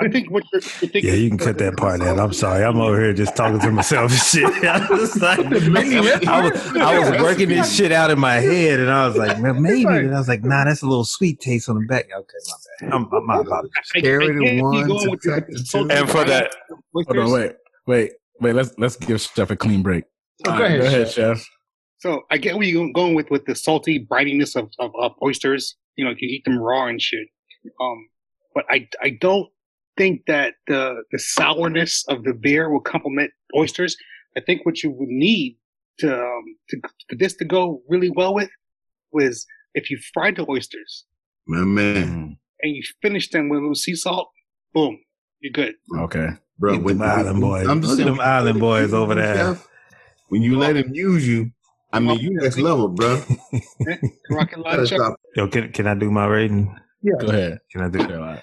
I think what you're, you're thinking. Yeah, you can cut that part out. I'm sorry, I'm over here just talking to myself and shit. I was, like, I was, I was working this shit out in my head, and I was like, man, maybe. And I was like, nah, that's a little sweet taste on the back. Okay, my bad. I'm, I'm my apologies. I, I Carry the one, be going with the, subtract the the two. salty And for that- hold on, wait, wait, wait. Let's let's give chef a clean break. Oh, All go right, ahead, Chef. chef. So I get where you're going with with the salty brininess of, of, of oysters. You know, if you eat them raw and shit. Um, but I I don't think that the the sourness of the beer will complement oysters. I think what you would need to um to for this to go really well with was if you fried the oysters My man, and you finish them with a little sea salt. Boom, you're good. okay. bro. with at them island boys. I'm just Look at them island boys over there. When you let him use you, I mean, you next level, bro. Rocket Gotta stop. Yo, can can I do my rating? Yeah, go ahead. Can I do? All right.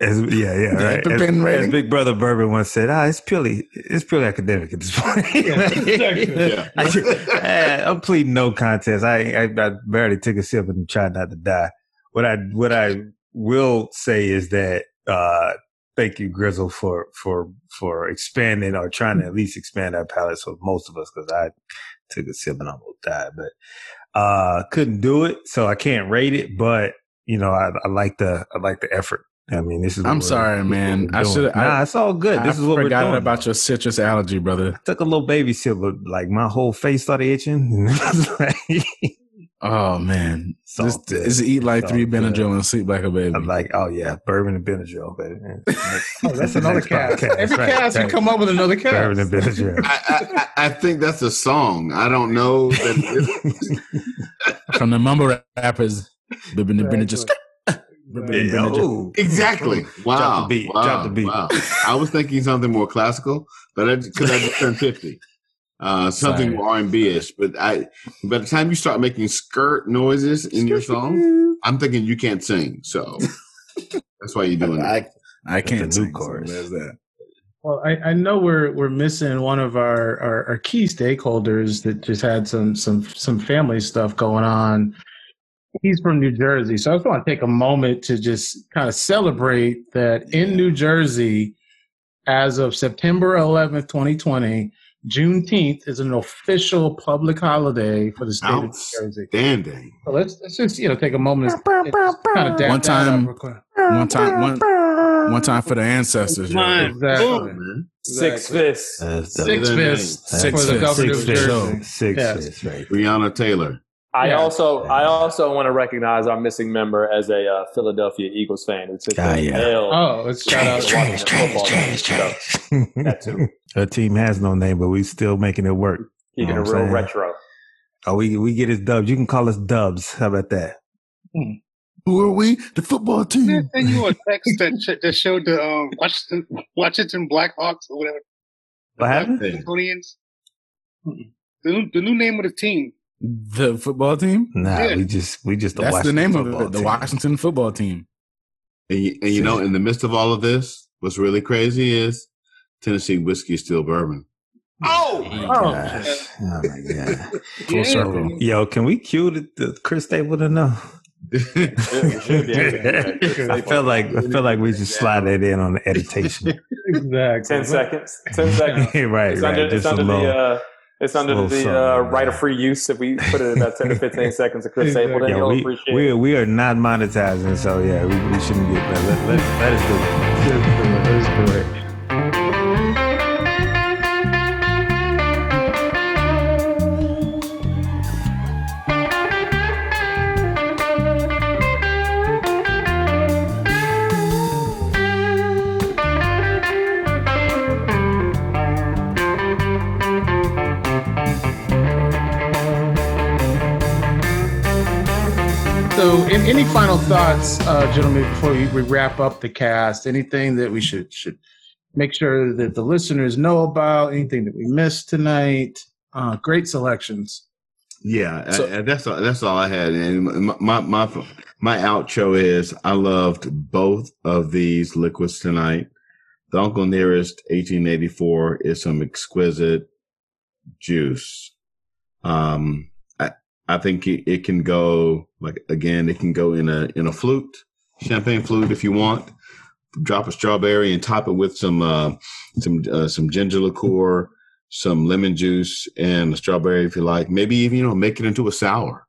As, yeah, yeah, right. As, as? Big Brother Bourbon once said, ah, it's purely, it's purely academic at this point. Yeah. I, am pleading no contest. I, I, I barely took a sip and tried not to die. What I, what I will say is that, uh, thank you, Grizzle, for, for, for expanding or trying to at least expand our palates for most of us because I took a sip and almost died, but, uh, couldn't do it. So I can't rate it, but, you know, I, I like the, I like the effort. I mean, this is. what I'm sorry, man. I should- I- Nah, it's all good. This I is what we're forgot doing. about your citrus allergy, brother. took a little baby sip, but like my whole face started itching. Like- Oh man, all just, good. just eat like It's three all good. Benadryl and sleep like a baby. I'm like, oh yeah, bourbon and Benadryl, baby. Oh, that's another next cast. podcast, Every right, cast, you come up with another cast. Bourbon and Benadryl. I, I, I I think that's a song. I don't know. That From the mumble rappers, Bibbin and Benadryl. Exactly. And Yeah, Benadryl. oh. exactly. Wow. Drop the beat. Wow. Drop the beat. Wow. I was thinking something more classical, but because I, just turned fifty, uh, something R and B ish. But I, by the time you start making skirt noises in your song, I'm thinking you can't sing. So that's why you're doing that. I I can't do a new so there's that. Well, I, I know we're we're missing one of our, our, our key stakeholders that just had some some some family stuff going on. He's from New Jersey, so I just want to take a moment to just kind of celebrate that in New Jersey, as of September 11th, 2020, Juneteenth is an official public holiday for the state of New Jersey. Outstanding. So let's let's just you know take a moment kind of One time- up real quick. One time, one one time for the ancestors. Come yo. on. Exactly. Oh, man. Six fists. That's the- Six Six fists Six for the fists. governor Six of fists. Jersey. Six Yes. fists, right. Breonna Taylor. I Yeah. also I also want to recognize our missing member as a uh, Philadelphia Eagles fan who took Ah, yeah. L. Oh, let's shout out. to watching the football game. So, that too. Her team has no name, but we still making it work. Keeping Know it what real saying? retro. Oh, we we get his dubs. You can call us dubs. How about that? Who are we? The football team. Didn't send you a text that, sh- that showed the um, Washington, Washington Blackhawks or whatever. What happened? Washingtonians. The new, the new name of the team. The football team. Nah, Yeah. we just we just the That's the name of it. The. Washington football team. And you, and you know, in the midst of all of this, what's really crazy is Tennessee whiskey is still bourbon. Oh, Gosh. Oh my god. full circle. Yo, can we cue the, the Chris Stapleton now? Yeah, we should be able to. I felt like I felt like we should slide that in on the editation. Exactly. Ten seconds. Ten seconds. right, It's right. under, it's Just a under little- the uh, it's under the something, uh, right of free use. If we put it at about ten to fifteen seconds of Chris Exactly. Stapleton, yeah, you'll we, appreciate we, it. we are not monetizing, so yeah, we, we shouldn't get that. Let, let, let us do it. That is correct. In, any final thoughts, uh, gentlemen, before we, we wrap up the cast? Anything that we should should make sure that the listeners know about? Anything that we missed tonight? Uh, great selections. Yeah, So- I- I- that's all, that's all I had. And my, my my my outro is I loved both of these liquids tonight. The Uncle Nearest 1884 is some exquisite juice. Um, I I think it, it can go like again, it can go in a in a flute, champagne flute if you want. Drop a strawberry and top it with some uh, some uh, some ginger liqueur some lemon juice and a strawberry if you like. Maybe even you know make it into a sour,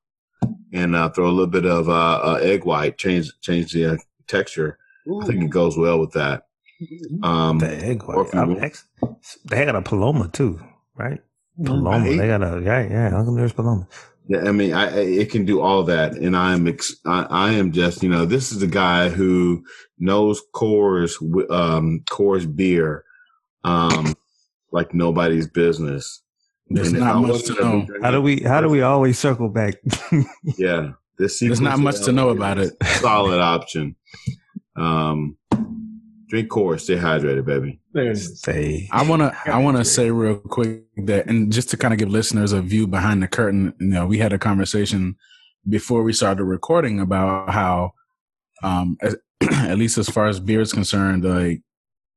and uh, throw a little bit of uh, uh, egg white. Change change the uh, texture. I think it goes well with that. Um, The egg white. if you I'm want- ex- they got a Paloma too, right? Paloma. Right. They got a yeah, yeah. Uncle Nearest Paloma. Yeah, I mean, I, I it can do all that, and I am ex- I, I am just you know this is the guy who knows Coors um Coors beer, um like nobody's business. There's And not much to know. How do we how do we always circle back? Yeah, this There's not much to know about it. Solid option. Um, drink Coors, stay hydrated, baby. There it is. Say I want to I want to say real quick that and just to kind of give listeners a view behind the curtain, you know, we had a conversation before we started recording about how um as, at least as far as beer is concerned, like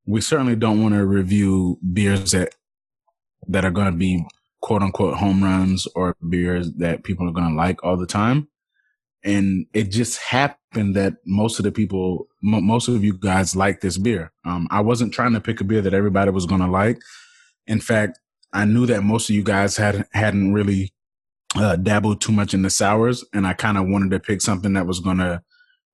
we certainly don't want to review beers that that are going to be quote unquote home runs or beers that people are going to like all the time. And it just happened that most of the people, mo most of you guys like this beer. Um, I wasn't trying to pick a beer that everybody was going to like. In fact, I knew that most of you guys had hadn't really uh, dabbled too much in the sours, and I kind of wanted to pick something that was going to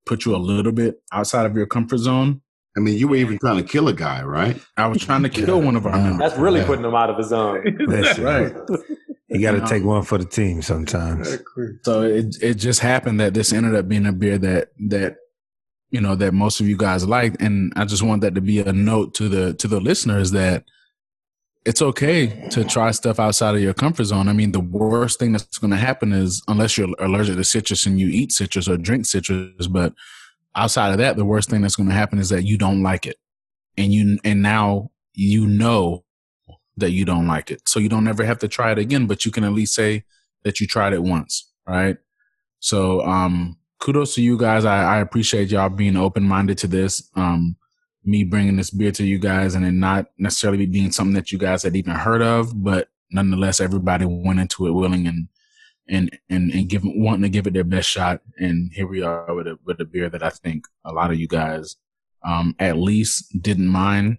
put you a little bit outside of your comfort zone. I mean, you were even trying to kill a guy, right? I was trying to kill one of our members. That's really Yeah. putting him out of his zone. Listen, right. You got to take one for the team sometimes. So it it just happened that this ended up being a beer that that you know that most of you guys liked, and I just want that to be a note to the to the listeners that it's okay to try stuff outside of your comfort zone. I mean, the worst thing that's going to happen is unless you're allergic to citrus and you eat citrus or drink citrus, but outside of that, the worst thing that's going to happen is that you don't like it, and you and now you know that you don't like it, so you don't ever have to try it again. But you can at least say that you tried it once, right? So, um, kudos to you guys. I, I appreciate y'all being open minded to this. Um, me bringing this beer to you guys and it not necessarily being something that you guys had even heard of, but nonetheless, everybody went into it willing and, and, and, and give, wanting to give it their best shot. And here we are with a, with a beer that I think a lot of you guys, um, at least didn't mind.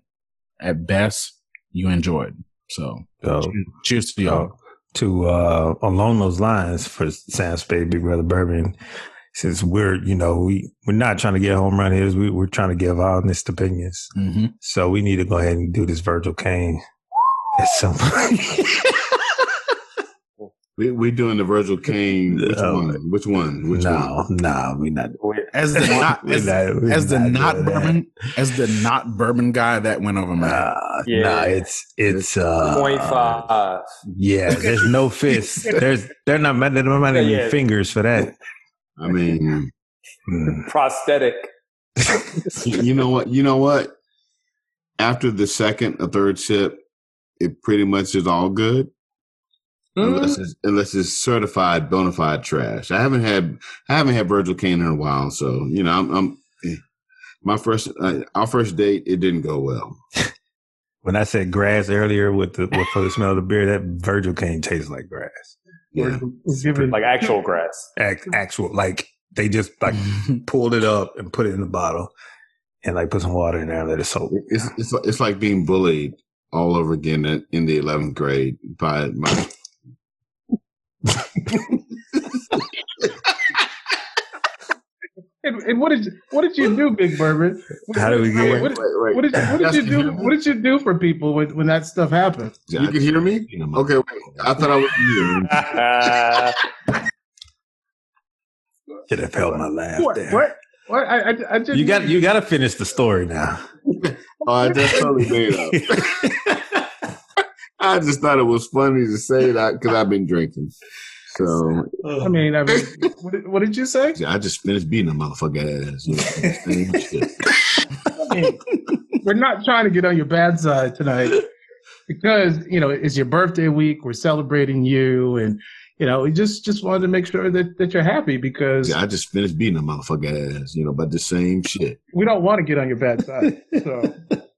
At best, you enjoyed. So So, cheers to y'all. to uh, along those lines for Sam Spade, Big Brother Bourbon, since we're you know we we're not trying to get home run hitters, we, we're trying to give honest opinions. hmm So we need to go ahead and do this Virgil Kaine at some point. We we doing the Virgil Kaine. Which No. one? Which one? Which no, no, we not. As the not, as, not- as the not doing that. bourbon, as the not bourbon guy, that went over my head. Nah, Yeah. nah, it's it's uh, Point five. Yeah, there's no fists. There's they're not they're not any Yeah, yeah. fingers for that. I mean, Mm. Prosthetic. you know what? You know what? After the second or third sip, it pretty much is all good. Unless it's, unless it's certified bona fide trash. I haven't had I haven't had Virgil Kaine in a while, so you know I'm, I'm eh. My first, uh, our first date, it didn't go well. When I said grass earlier with the with for the smell of the beer, that Virgil Kaine tastes like grass. Yeah. We're giving, Like actual grass. Act, actual like they just like pulled it up and put it in the bottle and like put some water in there and let it soak. It's, it's, it's like being bullied all over again in, in the 11th grade by my. And, and what did you, what did you do, Big Bourbon? How do we get- What, what did, what did you do? What did you do for people when, when that stuff happened? You can hear me? Okay, wait. I thought I was here. Should have felt my laugh What? there. What? What? I, I, I just You got you got to finish the story now. Oh, I just totally made up. I just thought it was funny to say that because I've been drinking. So I mean, I mean, what, did- what did you say? I just finished beating a motherfucker ass. You know. I mean, we're not trying to get on your bad side tonight because you know it's your birthday week. We're celebrating you, and you know we just just wanted to make sure that that you're happy because Yeah, I just finished beating a motherfucker ass. You know, about the same shit. we don't want to get on your bad side. So.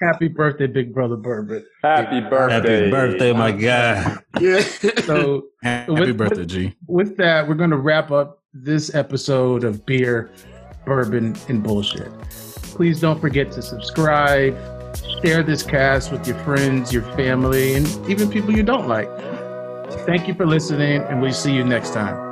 Happy birthday, Big Brother Bourbon. Happy birthday. Happy birthday, my guy. Yeah. So, Happy With- birthday, G. with that, we're going to wrap up this episode of Beer, Bourbon, and Bullshit. Please don't forget to subscribe, share this cast with your friends, your family, and even people you don't like. Thank you for listening, and we'll see you next time.